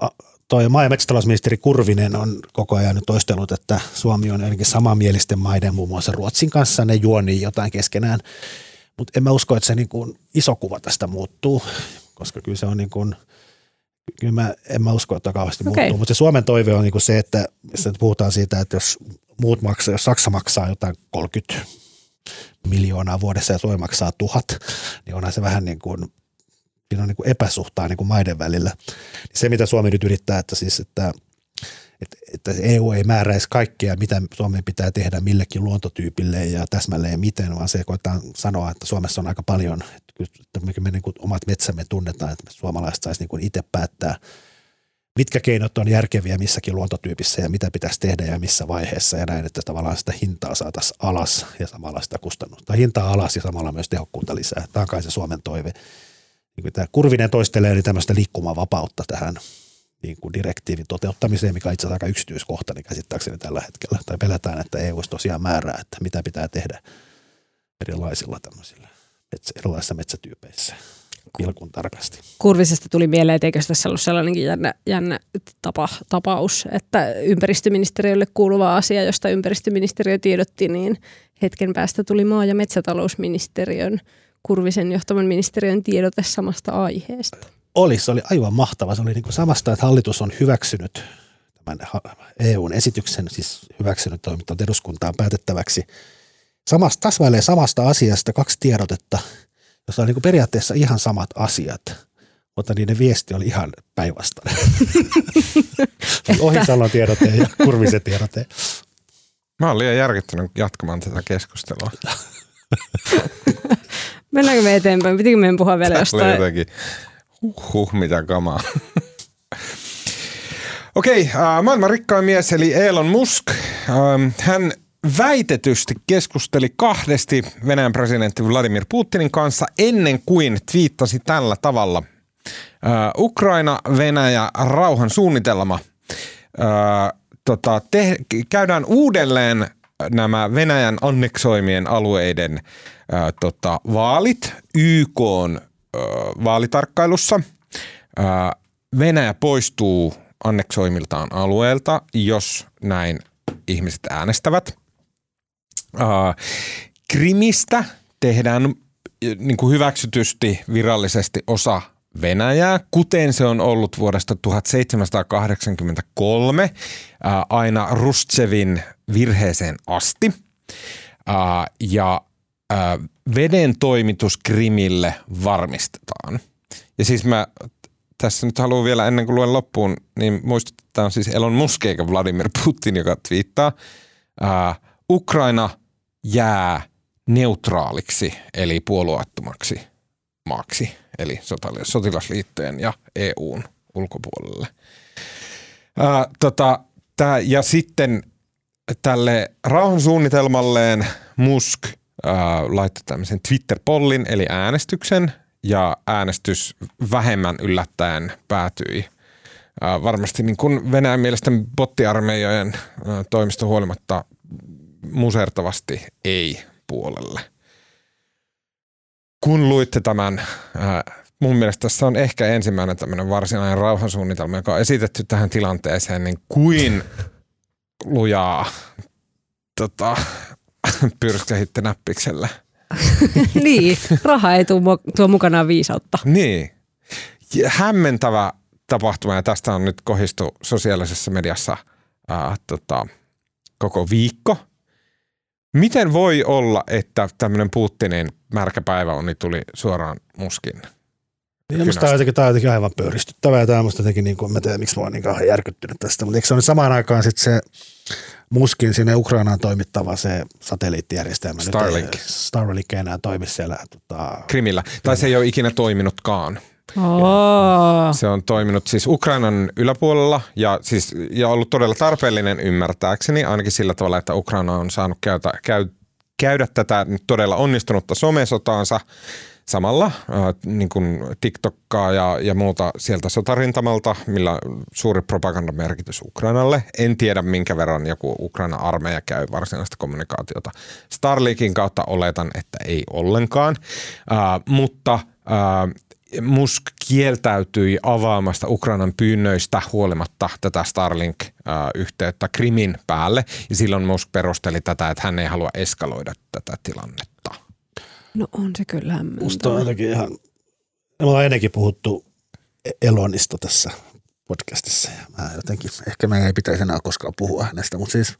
S2: toi maa- ja metsätalousministeri Kurvinen on koko ajan nyt toistellut, että Suomi on jotenkin samanmielisten maiden, muun muassa Ruotsin kanssa, ne juonii jotain keskenään. Mutta en mä usko, että se niin kuin iso kuva tästä muuttuu, koska kyllä se on niin kuin, kyllä mä, en mä usko, että kauheasti okay. muuttuu. Mutta se Suomen toive on niin se, että, että puhutaan siitä, että jos muut maksaa, jos Saksa maksaa jotain 30 miljoonaa vuodessa ja Suomi maksaa tuhat, niin onhan se vähän niin kuin, siinä on niin kuin epäsuhtaa niin kuin maiden välillä. Se, mitä Suomi nyt yrittää, että siis, että että, että EU ei määräisi kaikkea, mitä Suomen pitää tehdä millekin luontotyypille ja täsmälleen miten, vaan se koetaan sanoa, että Suomessa on aika paljon, että me niin kuin omat metsämme tunnetaan, että suomalaiset saisi niin itse päättää, mitkä keinot on järkeviä missäkin luontotyypissä ja mitä pitäisi tehdä ja missä vaiheessa ja näin, että tavallaan sitä hintaa saataisiin alas ja samalla sitä kustannusta. Hintaa alas ja samalla myös tehokkuutta lisää. Tämä on kai se Suomen toive. Niin kuin tämä Kurvinen toistelee niin tämmöistä liikkumavapautta tähän niin kuin direktiivin toteuttamiseen, mikä on itse asiassa aika yksityiskohtainen käsittääkseni tällä hetkellä. Tai pelätään, että EU tosiaan määrää, että mitä pitää tehdä erilaisilla tämmöisillä erilaisissa metsätyypeissä pilkun tarkasti.
S3: Kurvisesta tuli mieleen, että eikö tässä ollut sellainenkin jännä, jännä tapa, tapaus, että ympäristöministeriölle kuuluva asia, josta ympäristöministeriö tiedotti, niin hetken päästä tuli maa- ja metsätalousministeriön Kurvisen johtavan ministeriön tiedote samasta aiheesta
S2: oli, se oli aivan mahtava. Se oli niin kuin samasta, että hallitus on hyväksynyt tämän EUn esityksen, siis hyväksynyt toimittanut eduskuntaan päätettäväksi samasta, täsmälleen samasta asiasta kaksi tiedotetta, jossa on niin kuin periaatteessa ihan samat asiat, mutta niiden viesti oli ihan päinvastainen. Ohisalon tiedote ja Kurvisen tiedote.
S1: Mä olen liian järkyttynyt jatkamaan tätä keskustelua.
S3: Mennäänkö me eteenpäin? Pitikö meidän puhua vielä jostain?
S1: jotenkin Huh, mitä kamaa. Okei, okay, äh, maailman rikkain mies eli Elon Musk. Äh, hän väitetysti keskusteli kahdesti Venäjän presidentti Vladimir Putinin kanssa ennen kuin twiittasi tällä tavalla. Äh, Ukraina, Venäjä, rauhan suunnitelma. Tota, te, käydään uudelleen nämä Venäjän anneksoimien alueiden äh, tota, vaalit YK vaalitarkkailussa. Venäjä poistuu anneksoimiltaan alueelta, jos näin ihmiset äänestävät. Krimistä tehdään niin kuin hyväksytysti virallisesti osa Venäjää, kuten se on ollut vuodesta 1783 aina Rustsevin virheeseen asti. Ja veden toimitus Krimille varmistetaan. Ja siis mä tässä nyt haluan vielä ennen kuin luen loppuun, niin muistutetaan siis Elon Musk eikä Vladimir Putin, joka twiittaa. Ää, Ukraina jää neutraaliksi eli puolueettomaksi maaksi, eli sotilasliittojen ja EUn ulkopuolelle. Ää, tota, tää, ja sitten tälle rauhansuunnitelmalleen Musk – äh, laittoi tämmöisen Twitter-pollin eli äänestyksen ja äänestys vähemmän yllättäen päätyi äh, varmasti niin kuin Venäjän mielestä bottiarmeijojen äh, toimista huolimatta musertavasti ei puolelle. Kun luitte tämän, äh, mun mielestä tässä on ehkä ensimmäinen tämmöinen varsinainen rauhansuunnitelma, joka on esitetty tähän tilanteeseen, niin kuin lujaa tota, pyrskähitte näppiksellä.
S3: niin, raha ei tuo, tuo mukanaan viisautta.
S1: Niin. Hämmentävä tapahtuma ja tästä on nyt kohistu sosiaalisessa mediassa ää, tota, koko viikko. Miten voi olla, että tämmöinen Putinin märkä päiväonni tuli suoraan muskin?
S2: Niin, musta tämä on jotenkin, tämä on jotenkin aivan pöyristyttävää ja tämä on musta jotenkin, niin kuin, mä tiedän miksi mä oon niin kauhean järkyttynyt tästä, mutta eikö se ole samaan aikaan sitten se Muskin sinne Ukrainaan toimittava se satelliittijärjestelmä.
S1: Starlink.
S2: Nyt ei, Starlink ei enää toimi siellä. Tota,
S1: Krimillä. Tai se ei ole ikinä toiminutkaan.
S3: Oh.
S1: Se on toiminut siis Ukrainan yläpuolella ja, siis, ja ollut todella tarpeellinen ymmärtääkseni, ainakin sillä tavalla, että Ukraina on saanut käytä, käy, käydä tätä nyt todella onnistunutta somesotaansa samalla äh, niin kuin TikTokkaa ja, ja muuta sieltä sotarintamalta, millä suuri propagandamerkitys Ukrainalle. En tiedä, minkä verran joku Ukraina-armeija käy varsinaista kommunikaatiota. Starlinkin kautta oletan, että ei ollenkaan, äh, mutta äh, Musk kieltäytyi avaamasta Ukrainan pyynnöistä huolimatta tätä Starlink-yhteyttä Krimin päälle. Ja silloin Musk perusteli tätä, että hän ei halua eskaloida tätä tilannetta.
S3: No on se kyllä
S2: Musta on jotenkin ihan, me ollaan ennenkin puhuttu Elonista tässä podcastissa ja mä jotenkin, ehkä me ei pitäisi enää koskaan puhua hänestä, mutta siis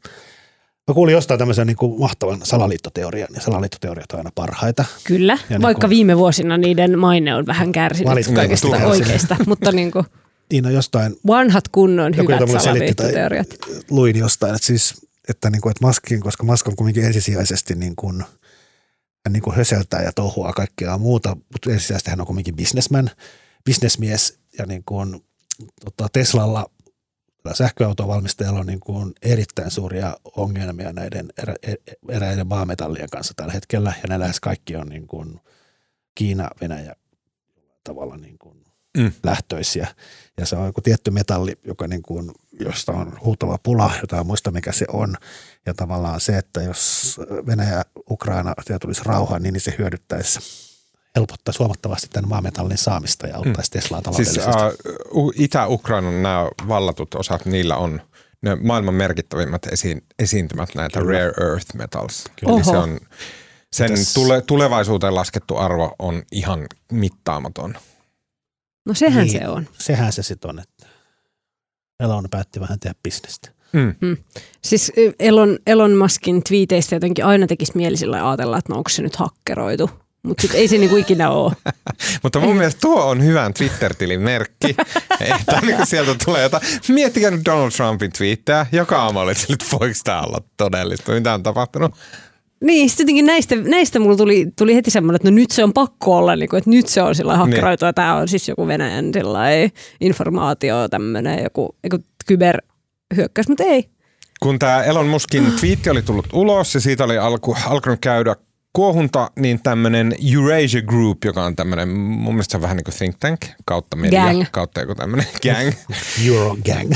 S2: Mä kuulin jostain tämmöisen niin kuin mahtavan salaliittoteorian, ja salaliittoteoriat on aina parhaita.
S3: Kyllä,
S2: Ja
S3: vaikka
S2: niin
S3: viime vuosina niiden maine on vähän kärsinyt kaikista oikeista, mutta niin kuin
S2: Niin on jostain,
S3: vanhat kunnon
S2: joku
S3: hyvät
S2: selitti tai
S3: salaliittoteoriat.
S2: luin jostain, että siis, että, niin kuin, että Maskin, koska Mask on kuitenkin ensisijaisesti niin kuin, hän niin kuin höseltää ja touhua kaikkea muuta, mutta ensisijaisesti hän on kuitenkin businessman, businessmies ja niin kuin, tota, Teslalla sähköautovalmistajalla on niin kuin erittäin suuria ongelmia näiden erä, e- eräiden maametallien kanssa tällä hetkellä ja ne lähes kaikki on niin kuin Kiina, Venäjä tavalla niin kuin
S1: Mm.
S2: lähtöisiä. Ja se on joku tietty metalli, joka niin kuin, josta on huutava pula, jota en muista mikä se on. Ja tavallaan se, että jos Venäjä, Ukraina tulisi rauha, niin se hyödyttäisi helpottaisi huomattavasti tämän maametallin saamista ja auttaisi Teslaa
S1: Siis
S2: taloudellisesti.
S1: äh, U- Itä-Ukrainan nämä vallatut osat, niillä on ne maailman merkittävimmät esi- esiintymät näitä
S2: Kyllä.
S1: rare earth metals.
S3: Kyllä.
S1: Eli se
S3: Oho.
S1: on, sen tule, tulevaisuuteen laskettu arvo on ihan mittaamaton.
S3: No sehän
S2: Niin.
S3: se on.
S2: Sehän se sitten on, että Elon päätti vähän tehdä bisnestä.
S1: Mm.
S3: Siis y, Elon, Elon Muskin twiiteistä jotenkin aina tekisi mieli sillä ajatella, että no onko se nyt hakkeroitu. Mutta sitten ei se niinku ikinä ole.
S1: Mutta mun mielestä tuo on hyvän Twitter-tilin merkki, että niin kun sieltä tulee jotain. Miettikää nyt Donald Trumpin twiittejä. Joka aamu oli, että nyt voiko tämä olla todellista, mitä on tapahtunut.
S3: Niin, sitten jotenkin näistä, näistä mulla tuli, tuli heti semmoinen, että no nyt se on pakko olla, niin kuin, että nyt se on sillä hakkeroitu. Niin. Tämä on siis joku Venäjän informaatio, tämmöinen joku, joku kyberhyökkäys, mutta ei.
S1: Kun tämä Elon Muskin twiitti oli tullut ulos ja siitä oli alku, alkanut käydä kuohunta, niin tämmöinen Eurasia Group, joka on tämmöinen, mun mielestä se on vähän niin kuin think tank kautta media,
S3: Gang.
S1: kautta joku tämmöinen gang.
S2: Euro Gang.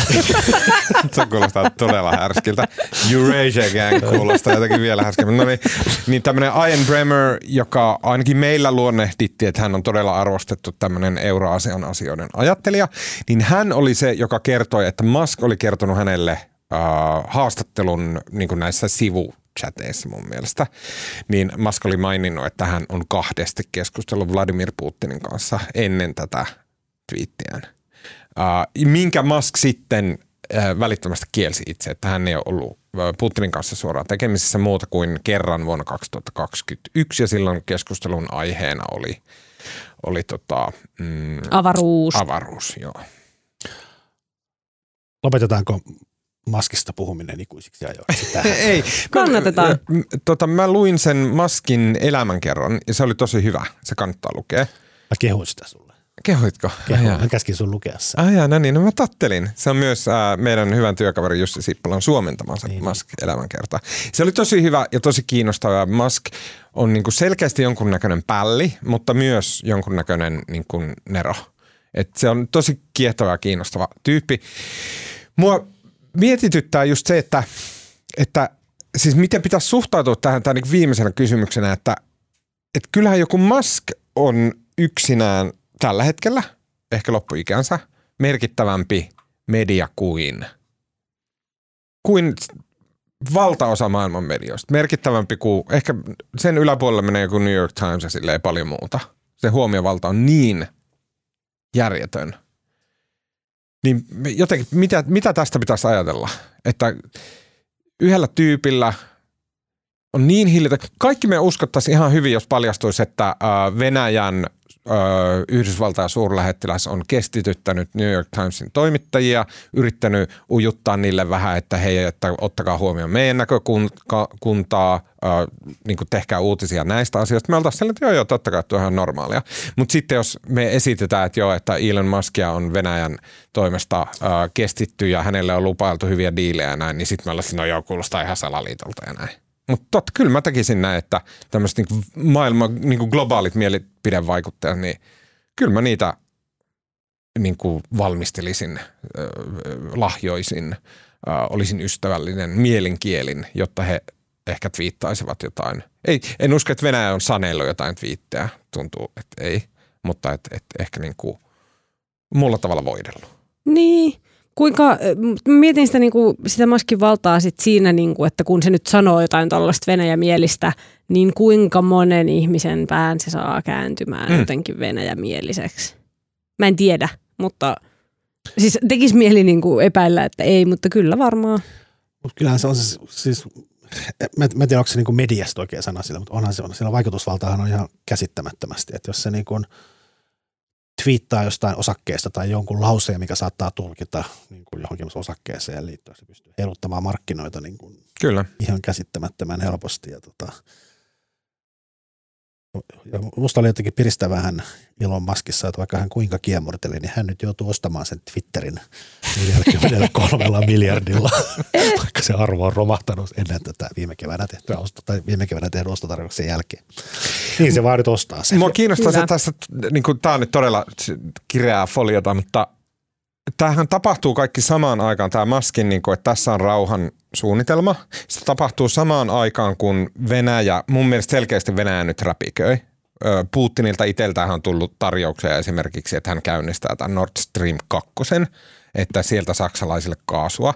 S1: Se kuulostaa todella härskiltä. Eurasia Gang kuulostaa jotenkin vielä härskiltä. No niin, niin tämmöinen Ian Bremer, joka ainakin meillä luonnehdittiin, että hän on todella arvostettu tämmöinen euroasian asioiden ajattelija, niin hän oli se, joka kertoi, että Musk oli kertonut hänelle äh, haastattelun niin kuin näissä sivu chateissa mun mielestä, niin Musk oli maininnut, että hän on kahdesti keskustellut Vladimir Putinin kanssa ennen tätä twiittiään. Uh, minkä Musk sitten uh, välittömästi kielsi itse, että hän ei ole ollut uh, Putinin kanssa suoraan tekemisissä muuta kuin kerran vuonna 2021 ja silloin keskustelun aiheena oli, oli tota, mm,
S3: Avaruus.
S1: avaruus. Joo.
S2: Lopetetaanko maskista puhuminen ikuisiksi ajoiksi?
S1: Ei.
S3: Kannatetaan.
S1: Mä, tota, mä luin sen Maskin elämänkerran ja se oli tosi hyvä. Se kannattaa lukea.
S2: Mä kehuin sitä sulle.
S1: Kehuitko?
S2: Kehuin.
S1: Ai
S2: Mä käskin sun lukea sen.
S1: Ah, jaa, no niin, no mä tattelin. Se on myös äh, meidän hyvän työkaveri Jussi Sippolan suomentama se
S2: Niin.
S1: Musk elämänkerta. Se oli tosi hyvä ja tosi kiinnostava. Musk on niinku selkeästi jonkunnäköinen pälli, mutta myös jonkunnäköinen niinku nero. Et se on tosi kiehtova ja kiinnostava tyyppi. Mua mietityttää just se, että, että siis miten pitäisi suhtautua tähän tämän niinku viimeisenä kysymyksenä, että, että kyllähän joku Musk on yksinään tällä hetkellä, ehkä loppuikänsä, merkittävämpi media kuin, kuin valtaosa maailman medioista. Merkittävämpi kuin, ehkä sen yläpuolella menee joku New York Times ja silleen paljon muuta. Se huomiovalta on niin järjetön. Niin jotenkin, mitä, mitä tästä pitäisi ajatella? Että yhdellä tyypillä on niin hiljata. Kaikki me uskottaisiin ihan hyvin, jos paljastuisi, että ää, Venäjän Yhdysvaltain suurlähettiläs on kestityttänyt New York Timesin toimittajia, yrittänyt ujuttaa niille vähän, että hei, että ottakaa huomioon meidän näkökuntaa, niin kuin tehkää uutisia näistä asioista. Me oltaisiin että joo, joo, totta kai, tuo on ihan normaalia. Mutta sitten jos me esitetään, että joo, että Elon Muskia on Venäjän toimesta ää, kestitty ja hänelle on lupailtu hyviä diilejä ja näin, niin sitten me ollaan, no joo, kuulostaa ihan salaliitolta ja näin. Mutta totta, kyllä mä tekisin näin, että tämmöiset niin maailman niin globaalit mielipidevaikuttajat, niin kyllä mä niitä niin kuin valmistelisin, lahjoisin, olisin ystävällinen mielenkielin, jotta he ehkä twiittaisivat jotain. Ei, en usko, että Venäjä on sanellut jotain twiittejä, tuntuu, että ei, mutta et, et ehkä niin kuin muulla tavalla voidellut.
S3: Niin, kuinka, mietin sitä, niin kuin, sitä maskin valtaa sit siinä, niin kuin, että kun se nyt sanoo jotain tuollaista venäjämielistä, niin kuinka monen ihmisen pään se saa kääntymään mm. jotenkin venäjämieliseksi? Mä en tiedä, mutta siis tekisi mieli niin kuin epäillä, että ei, mutta kyllä varmaan.
S2: Mutta kyllähän se on siis, siis mä, mä en tiedä, onko se niin kuin mediasta oikea sana sillä, mutta onhan se on. Sillä vaikutusvaltahan on ihan käsittämättömästi, että jos se niin kuin – twiittaa jostain osakkeesta tai jonkun lauseen, mikä saattaa tulkita niin kuin johonkin osakkeeseen liittyen. Se pystyy heiluttamaan markkinoita niin kuin
S1: Kyllä.
S2: ihan käsittämättömän helposti. Ja tota, ja musta oli jotenkin piristävää hän Elon Muskissa, että vaikka hän kuinka kiemurteli, niin hän nyt joutuu ostamaan sen Twitterin 43 miljardilla, vaikka se arvo on romahtanut ennen tätä viime keväänä tehtyä osto, tai viime keväänä tehdyn ostotarjouksen jälkeen. Niin se vaan nyt ostaa sen.
S1: Mua kiinnostaa se tässä, niin kuin, tämä on nyt todella kireää foliota, mutta tämähän tapahtuu kaikki samaan aikaan, tämä Maskin, niin kuin, että tässä on rauhan suunnitelma. Se tapahtuu samaan aikaan, kun Venäjä, mun mielestä selkeästi Venäjä nyt räpiköi. Putinilta itseltään on tullut tarjouksia esimerkiksi, että hän käynnistää tämän Nord Stream 2 että sieltä saksalaisille kaasua.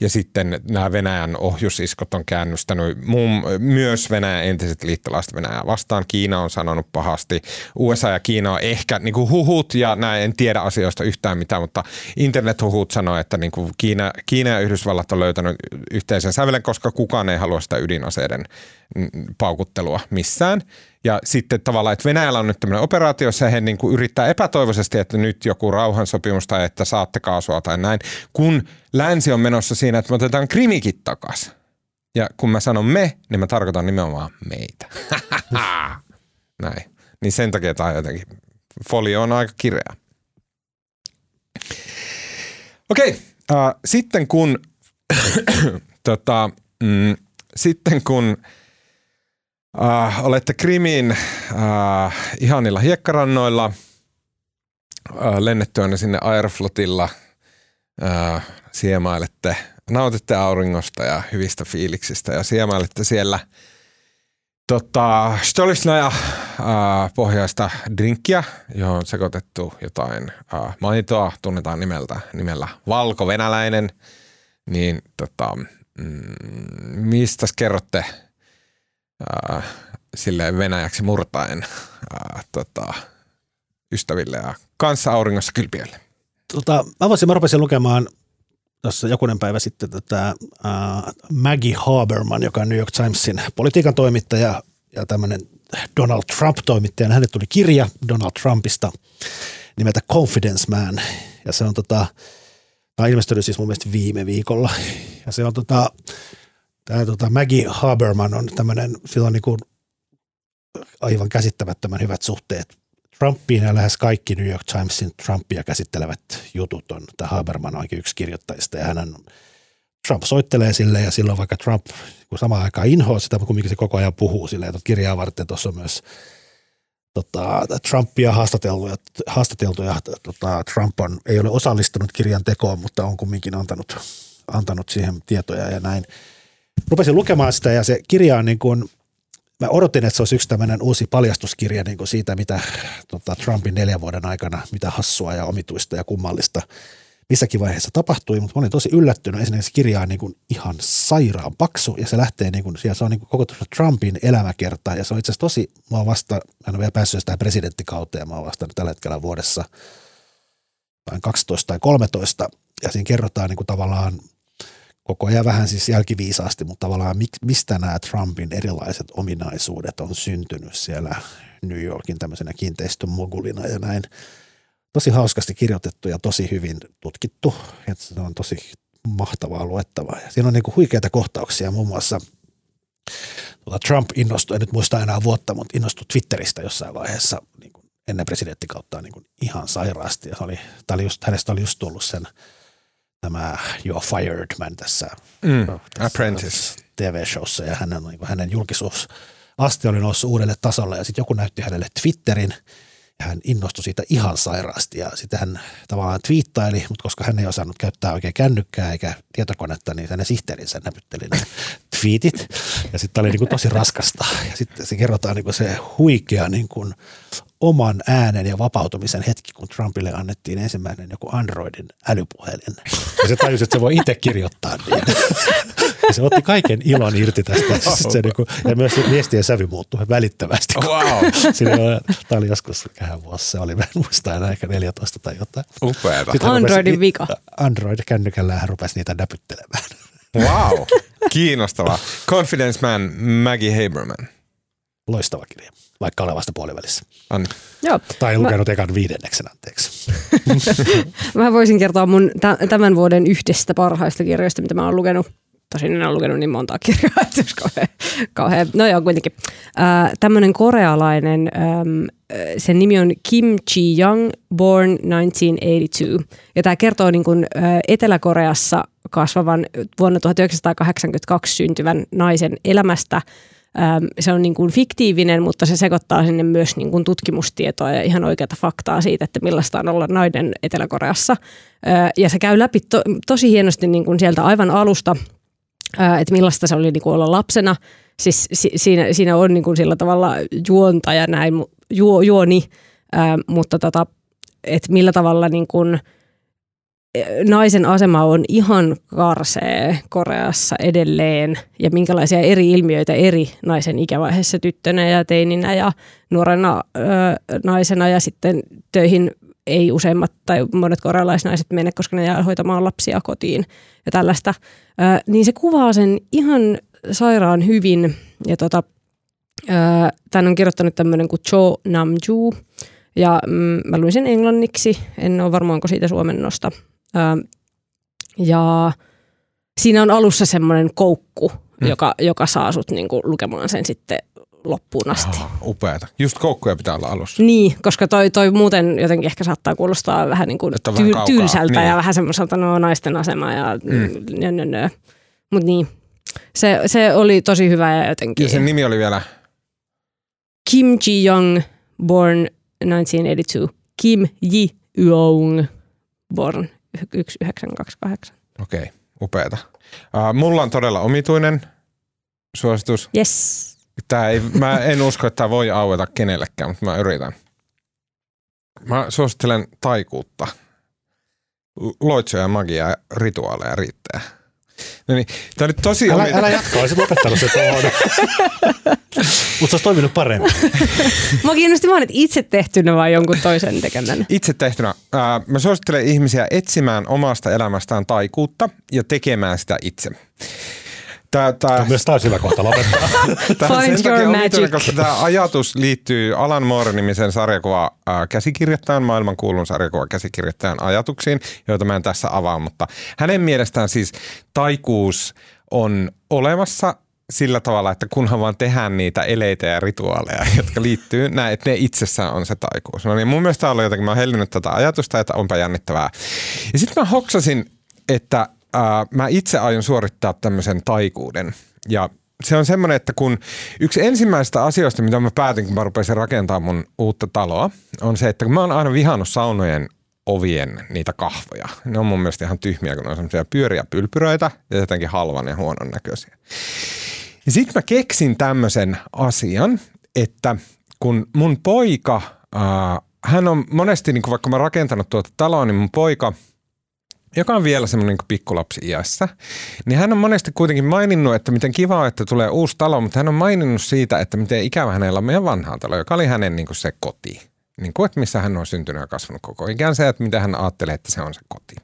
S1: Ja sitten nämä Venäjän ohjusiskot on käännystänyt muun, myös Venäjän entiset liittolaiset Venäjää vastaan. Kiina on sanonut pahasti. USA ja Kiina on ehkä niin kuin huhut, ja näin en tiedä asioista yhtään mitään, mutta internethuhut sanoo, että niin kuin Kiina, Kiina ja Yhdysvallat on löytänyt yhteisen sävelen, koska kukaan ei halua sitä ydinaseiden paukuttelua missään. Ja sitten tavallaan, että Venäjällä on nyt tämmöinen operaatio, jossa he niin kuin yrittää epätoivoisesti, että nyt joku rauhansopimus tai että saatte kaasua tai näin, kun länsi on menossa siinä, että me otetaan krimikin takaisin. Ja kun mä sanon me, niin mä tarkoitan nimenomaan meitä. näin. Niin sen takia tämä jotenkin, folio on aika kireä. Okei, okay, äh, sitten kun, tota, mm, sitten kun – Äh, olette Krimin äh, ihanilla hiekkarannoilla äh, lennettyänne sinne Aeroflotilla. Äh, siemailette, nautitte auringosta ja hyvistä fiiliksistä ja siemailette siellä tota, Stolisnaja äh, pohjaista drinkkiä, johon on sekoitettu jotain äh, maitoa, tunnetaan nimeltä, nimellä valko-venäläinen. Niin tota, mm, mistä kerrotte – silleen Venäjäksi murtaen äh, tota, ystäville ja kanssa auringossa kylpiöille.
S2: Tota, mä voisin, mä rupesin lukemaan tuossa jokunen päivä sitten tätä äh, Maggie Haberman, joka on New York Timesin politiikan toimittaja ja tämmöinen Donald Trump-toimittaja. Hänelle tuli kirja Donald Trumpista nimeltä Confidence Man. Ja se on tota, tämä on ilmestynyt siis mun mielestä viime viikolla. Ja se on tota, Tämä tota, Maggie Haberman on tämmöinen, sillä on niin kuin aivan käsittämättömän hyvät suhteet Trumpiin ja lähes kaikki New York Timesin Trumpia käsittelevät jutut on, tämä Haberman on yksi kirjoittajista ja hän on, Trump soittelee sille ja silloin vaikka Trump kun samaan aikaan inhoaa sitä, mutta kumminkin se koko ajan puhuu sille ja kirjaa varten tuossa on myös tota, Trumpia haastateltu ja tota, Trump on, ei ole osallistunut kirjan tekoon, mutta on kumminkin antanut, antanut siihen tietoja ja näin rupesin lukemaan sitä ja se kirja on niin kuin, mä odotin, että se olisi yksi tämmöinen uusi paljastuskirja niin kuin siitä, mitä tota, Trumpin neljän vuoden aikana, mitä hassua ja omituista ja kummallista missäkin vaiheessa tapahtui, mutta mä olin tosi yllättynyt. Ensinnäkin se kirja on niin kuin ihan sairaan paksu ja se lähtee, niin kuin, siellä se on niin kuin koko Trumpin elämäkerta ja se on itse asiassa tosi, mä oon vasta, mä en ole vielä päässyt tähän presidenttikauteen, mä oon vasta tällä hetkellä vuodessa 12 tai 13 ja siinä kerrotaan niin kuin tavallaan koko ajan vähän siis jälkiviisaasti, mutta tavallaan mistä nämä Trumpin erilaiset ominaisuudet on syntynyt siellä New Yorkin tämmöisenä kiinteistömogulina ja näin. Tosi hauskasti kirjoitettu ja tosi hyvin tutkittu, että se on tosi mahtavaa luettavaa. Ja siinä on niin kuin huikeita kohtauksia, muun muassa tuota Trump innostui, en nyt muista enää vuotta, mutta innostui Twitteristä jossain vaiheessa niin kuin ennen presidenttikautta niin kuin ihan sairaasti. Ja se oli, oli just, hänestä oli just tullut sen tämä You're Fired Man tässä,
S1: mm, tässä Apprentice.
S2: TV-showssa ja hänen, niin hänen julkisuus aste oli noussut uudelle tasolle ja sitten joku näytti hänelle Twitterin – ja hän innostui siitä ihan sairaasti ja sitten hän tavallaan twiittaili, mutta koska hän ei osannut käyttää oikein kännykkää eikä tietokonetta, niin hänen sihteerinsä näpytteli ne twiitit. Ja sitten oli niin kuin tosi raskasta. Ja sitten se kerrotaan niin kuin se huikea niin kuin oman äänen ja vapautumisen hetki, kun Trumpille annettiin ensimmäinen joku Androidin älypuhelin. Ja se tajusi, että se voi itse kirjoittaa niin. Ja se otti kaiken ilon irti tästä. Wow. Se niinku, ja myös se viestien sävy muuttui välittömästi.
S1: Wow.
S2: tämä oli joskus vähän vuosi, se oli, mä en muista enää, ehkä 14 tai jotain.
S1: Upeeta.
S3: Androidin vika.
S2: Android-kännykällä hän rupesi niitä näpyttelemään.
S1: Wow, kiinnostava. Confidence Man, Maggie Haberman.
S2: Loistava kirja, vaikka olen vasta puolivälissä.
S3: Joo.
S2: Tai lukenut mä... ekan viidenneksen, anteeksi.
S3: mä voisin kertoa mun tämän vuoden yhdestä parhaista kirjoista, mitä mä oon lukenut. Tosin en ole lukenut niin montaa kirjaa, että kauhean, kauhean. No joo, kuitenkin. Äh, tämmöinen korealainen, ähm, sen nimi on Kim Ji-young, born 1982. Ja tämä kertoo niin kuin, äh, Etelä-Koreassa kasvavan vuonna 1982 syntyvän naisen elämästä – se on niin kuin fiktiivinen, mutta se sekoittaa sinne myös niin kuin tutkimustietoa ja ihan oikeata faktaa siitä, että millaista on olla nainen Etelä-Koreassa. Ja se käy läpi to, tosi hienosti niin kuin sieltä aivan alusta, että millaista se oli niin kuin olla lapsena. Siis siinä, siinä on niin kuin sillä tavalla juonta ja näin, juo, juoni, mutta tota, että millä tavalla niin kuin – naisen asema on ihan karsee Koreassa edelleen. Ja minkälaisia eri ilmiöitä eri naisen ikävaiheessa tyttönä ja teininä ja nuorena ö, naisena ja sitten töihin ei useimmat tai monet korealaisnaiset mene, koska ne jää hoitamaan lapsia kotiin ja tällaista. Ö, niin se kuvaa sen ihan sairaan hyvin. Ja tota, ö, tämän on kirjoittanut tämmöinen kuin Cho Namju. Ja mm, mä luin sen englanniksi, en ole varmaanko siitä suomennosta ja siinä on alussa semmoinen koukku, hmm. joka, joka saa sut niinku lukemaan sen sitten loppuun asti. Oh,
S1: upeata. Just koukkuja pitää olla alussa.
S3: Niin, koska toi, toi muuten jotenkin ehkä saattaa kuulostaa vähän niin kuin tyy- vähän tylsältä niin. ja vähän semmoiselta no, naisten asema ja mm. nö, nö, nö. Mut niin, se, se oli tosi hyvä ja jotenkin.
S1: Ja sen nimi oli vielä?
S3: Kim Ji-young, born 1982. Kim Ji-young, born 1928.
S1: Okei, okay, upeata. Uh, mulla on todella omituinen suositus.
S3: Yes.
S1: Tää ei, mä en usko, että tämä voi aueta kenellekään, mutta mä yritän. Mä suosittelen taikuutta. Loitsoja, magia rituaaleja riittää. No niin, tämä oli tosi...
S2: Älä, älä jatkaa, olisit lopettanut se tuohon. Mutta olisi toiminut paremmin.
S3: Mua kiinnosti vaan, että itse tehtynä vai jonkun toisen tekemään.
S1: Itse tehtynä. Äh, mä suosittelen ihmisiä etsimään omasta elämästään taikuutta ja tekemään sitä itse.
S2: Tää, tää, tämä myös taas hyvä kohta lopettaa.
S3: Find your magic.
S1: Koska tämä ajatus liittyy Alan Moore-nimisen sarjakuva äh, käsikirjoittajan, maailman kuulun sarjakuva käsikirjoittajan ajatuksiin, joita mä en tässä avaa, mutta hänen mielestään siis taikuus on olemassa sillä tavalla, että kunhan vaan tehdään niitä eleitä ja rituaaleja, jotka liittyy näin, että ne itsessään on se taikuus. No niin mun mielestä on ollut jotenkin, mä oon hellinyt tätä ajatusta, että onpa jännittävää. Ja sitten mä hoksasin, että ää, mä itse aion suorittaa tämmöisen taikuuden. Ja se on semmoinen, että kun yksi ensimmäistä asioista, mitä mä päätin, kun mä rupesin rakentamaan mun uutta taloa, on se, että kun mä oon aina vihannut saunojen ovien niitä kahvoja. Ne on mun mielestä ihan tyhmiä, kun ne on semmoisia pyöriä pylpyröitä ja jotenkin halvan ja huonon näköisiä. Ja sitten mä keksin tämmöisen asian, että kun mun poika, ää, hän on monesti, niin kun vaikka mä rakentanut tuota taloa, niin mun poika – joka on vielä semmoinen niin pikkulapsi iässä, niin hän on monesti kuitenkin maininnut, että miten kiva, että tulee uusi talo, mutta hän on maininnut siitä, että miten ikävä hänellä on meidän vanhaa talo, joka oli hänen niin kuin se koti. Niin kuin, että missä hän on syntynyt ja kasvanut koko ikänsä, että miten hän ajattelee, että se on se koti.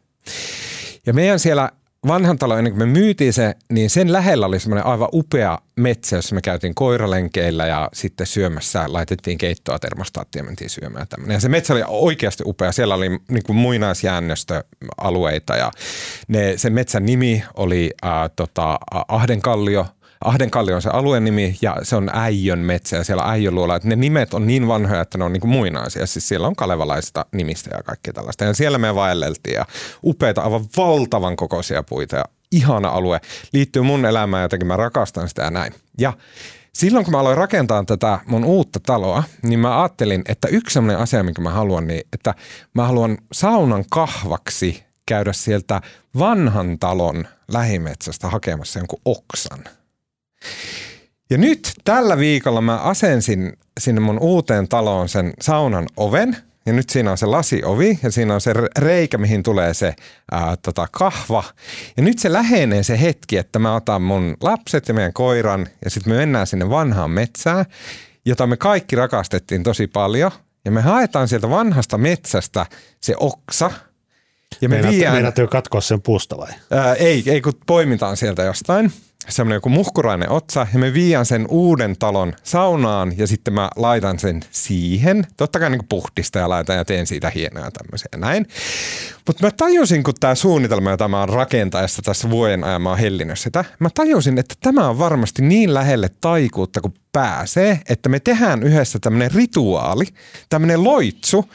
S1: Ja meidän siellä vanhan talon, ennen kuin me myytiin se, niin sen lähellä oli semmoinen aivan upea metsä, jossa me käytiin koiralenkeillä ja sitten syömässä laitettiin keittoa termostaattia ja mentiin syömään tämmöinen. Ja se metsä oli oikeasti upea. Siellä oli niin kuin muinaisjäännöstöalueita ja ne, sen metsän nimi oli äh, tota, Ahdenkallio – Ahdenkallio on se alueen nimi ja se on Äijön metsä ja siellä Äijön luola. Että ne nimet on niin vanhoja, että ne on niin kuin muinaisia. Siis siellä on kalevalaista nimistä ja kaikkea tällaista. Ja siellä me vaelleltiin ja upeita, aivan valtavan kokoisia puita ja ihana alue. Liittyy mun elämään jotenkin, mä rakastan sitä ja näin. Ja silloin kun mä aloin rakentaa tätä mun uutta taloa, niin mä ajattelin, että yksi sellainen asia, minkä mä haluan, niin että mä haluan saunan kahvaksi käydä sieltä vanhan talon lähimetsästä hakemassa jonkun oksan – ja nyt tällä viikolla mä asensin sinne mun uuteen taloon sen saunan oven. Ja nyt siinä on se lasiovi ja siinä on se reikä, mihin tulee se ää, tota, kahva. Ja nyt se lähenee se hetki, että mä otan mun lapset ja meidän koiran ja sitten me mennään sinne vanhaan metsään, jota me kaikki rakastettiin tosi paljon. Ja me haetaan sieltä vanhasta metsästä se oksa.
S2: Ja me Meinaat, viedään... Meinaat katkoa sen puusta vai?
S1: Ää, ei, ei, kun poimitaan sieltä jostain semmoinen joku muhkurainen otsa ja me viian sen uuden talon saunaan ja sitten mä laitan sen siihen. Totta kai niin puhdista ja laitan ja teen siitä hienoa tämmöisiä näin. Mutta mä tajusin, kun tämä suunnitelma, jota mä oon rakentaessa tässä vuoden ajan, mä oon hellinyt sitä, mä tajusin, että tämä on varmasti niin lähelle taikuutta kuin pääsee, että me tehdään yhdessä tämmöinen rituaali, tämmöinen loitsu,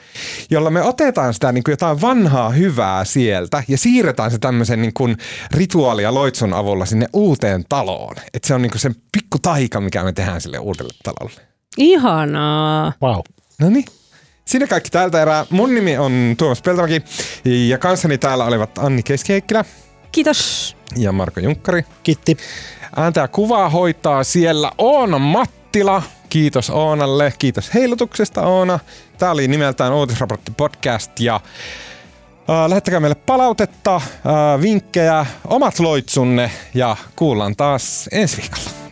S1: jolla me otetaan sitä niin kuin jotain vanhaa hyvää sieltä ja siirretään se tämmöisen niin kuin rituaali ja loitsun avulla sinne uuteen taloon. Että se on niin kuin sen pikku taika, mikä me tehdään sille uudelle talolle.
S3: Ihanaa.
S2: Wow.
S1: No niin. Siinä kaikki tältä erää. Mun nimi on Tuomas Peltomäki ja kanssani täällä olivat Anni Keskiheikkilä.
S3: Kiitos.
S1: Ja Marko Junkkari.
S2: Kiitti.
S1: Ääntä ja kuvaa hoitaa siellä Oona Mattila. Kiitos Oonalle. Kiitos heilutuksesta Oona. Tämä oli nimeltään Uutisraportti podcast ja äh, lähettäkää meille palautetta, äh, vinkkejä, omat loitsunne ja kuullaan taas ensi viikolla.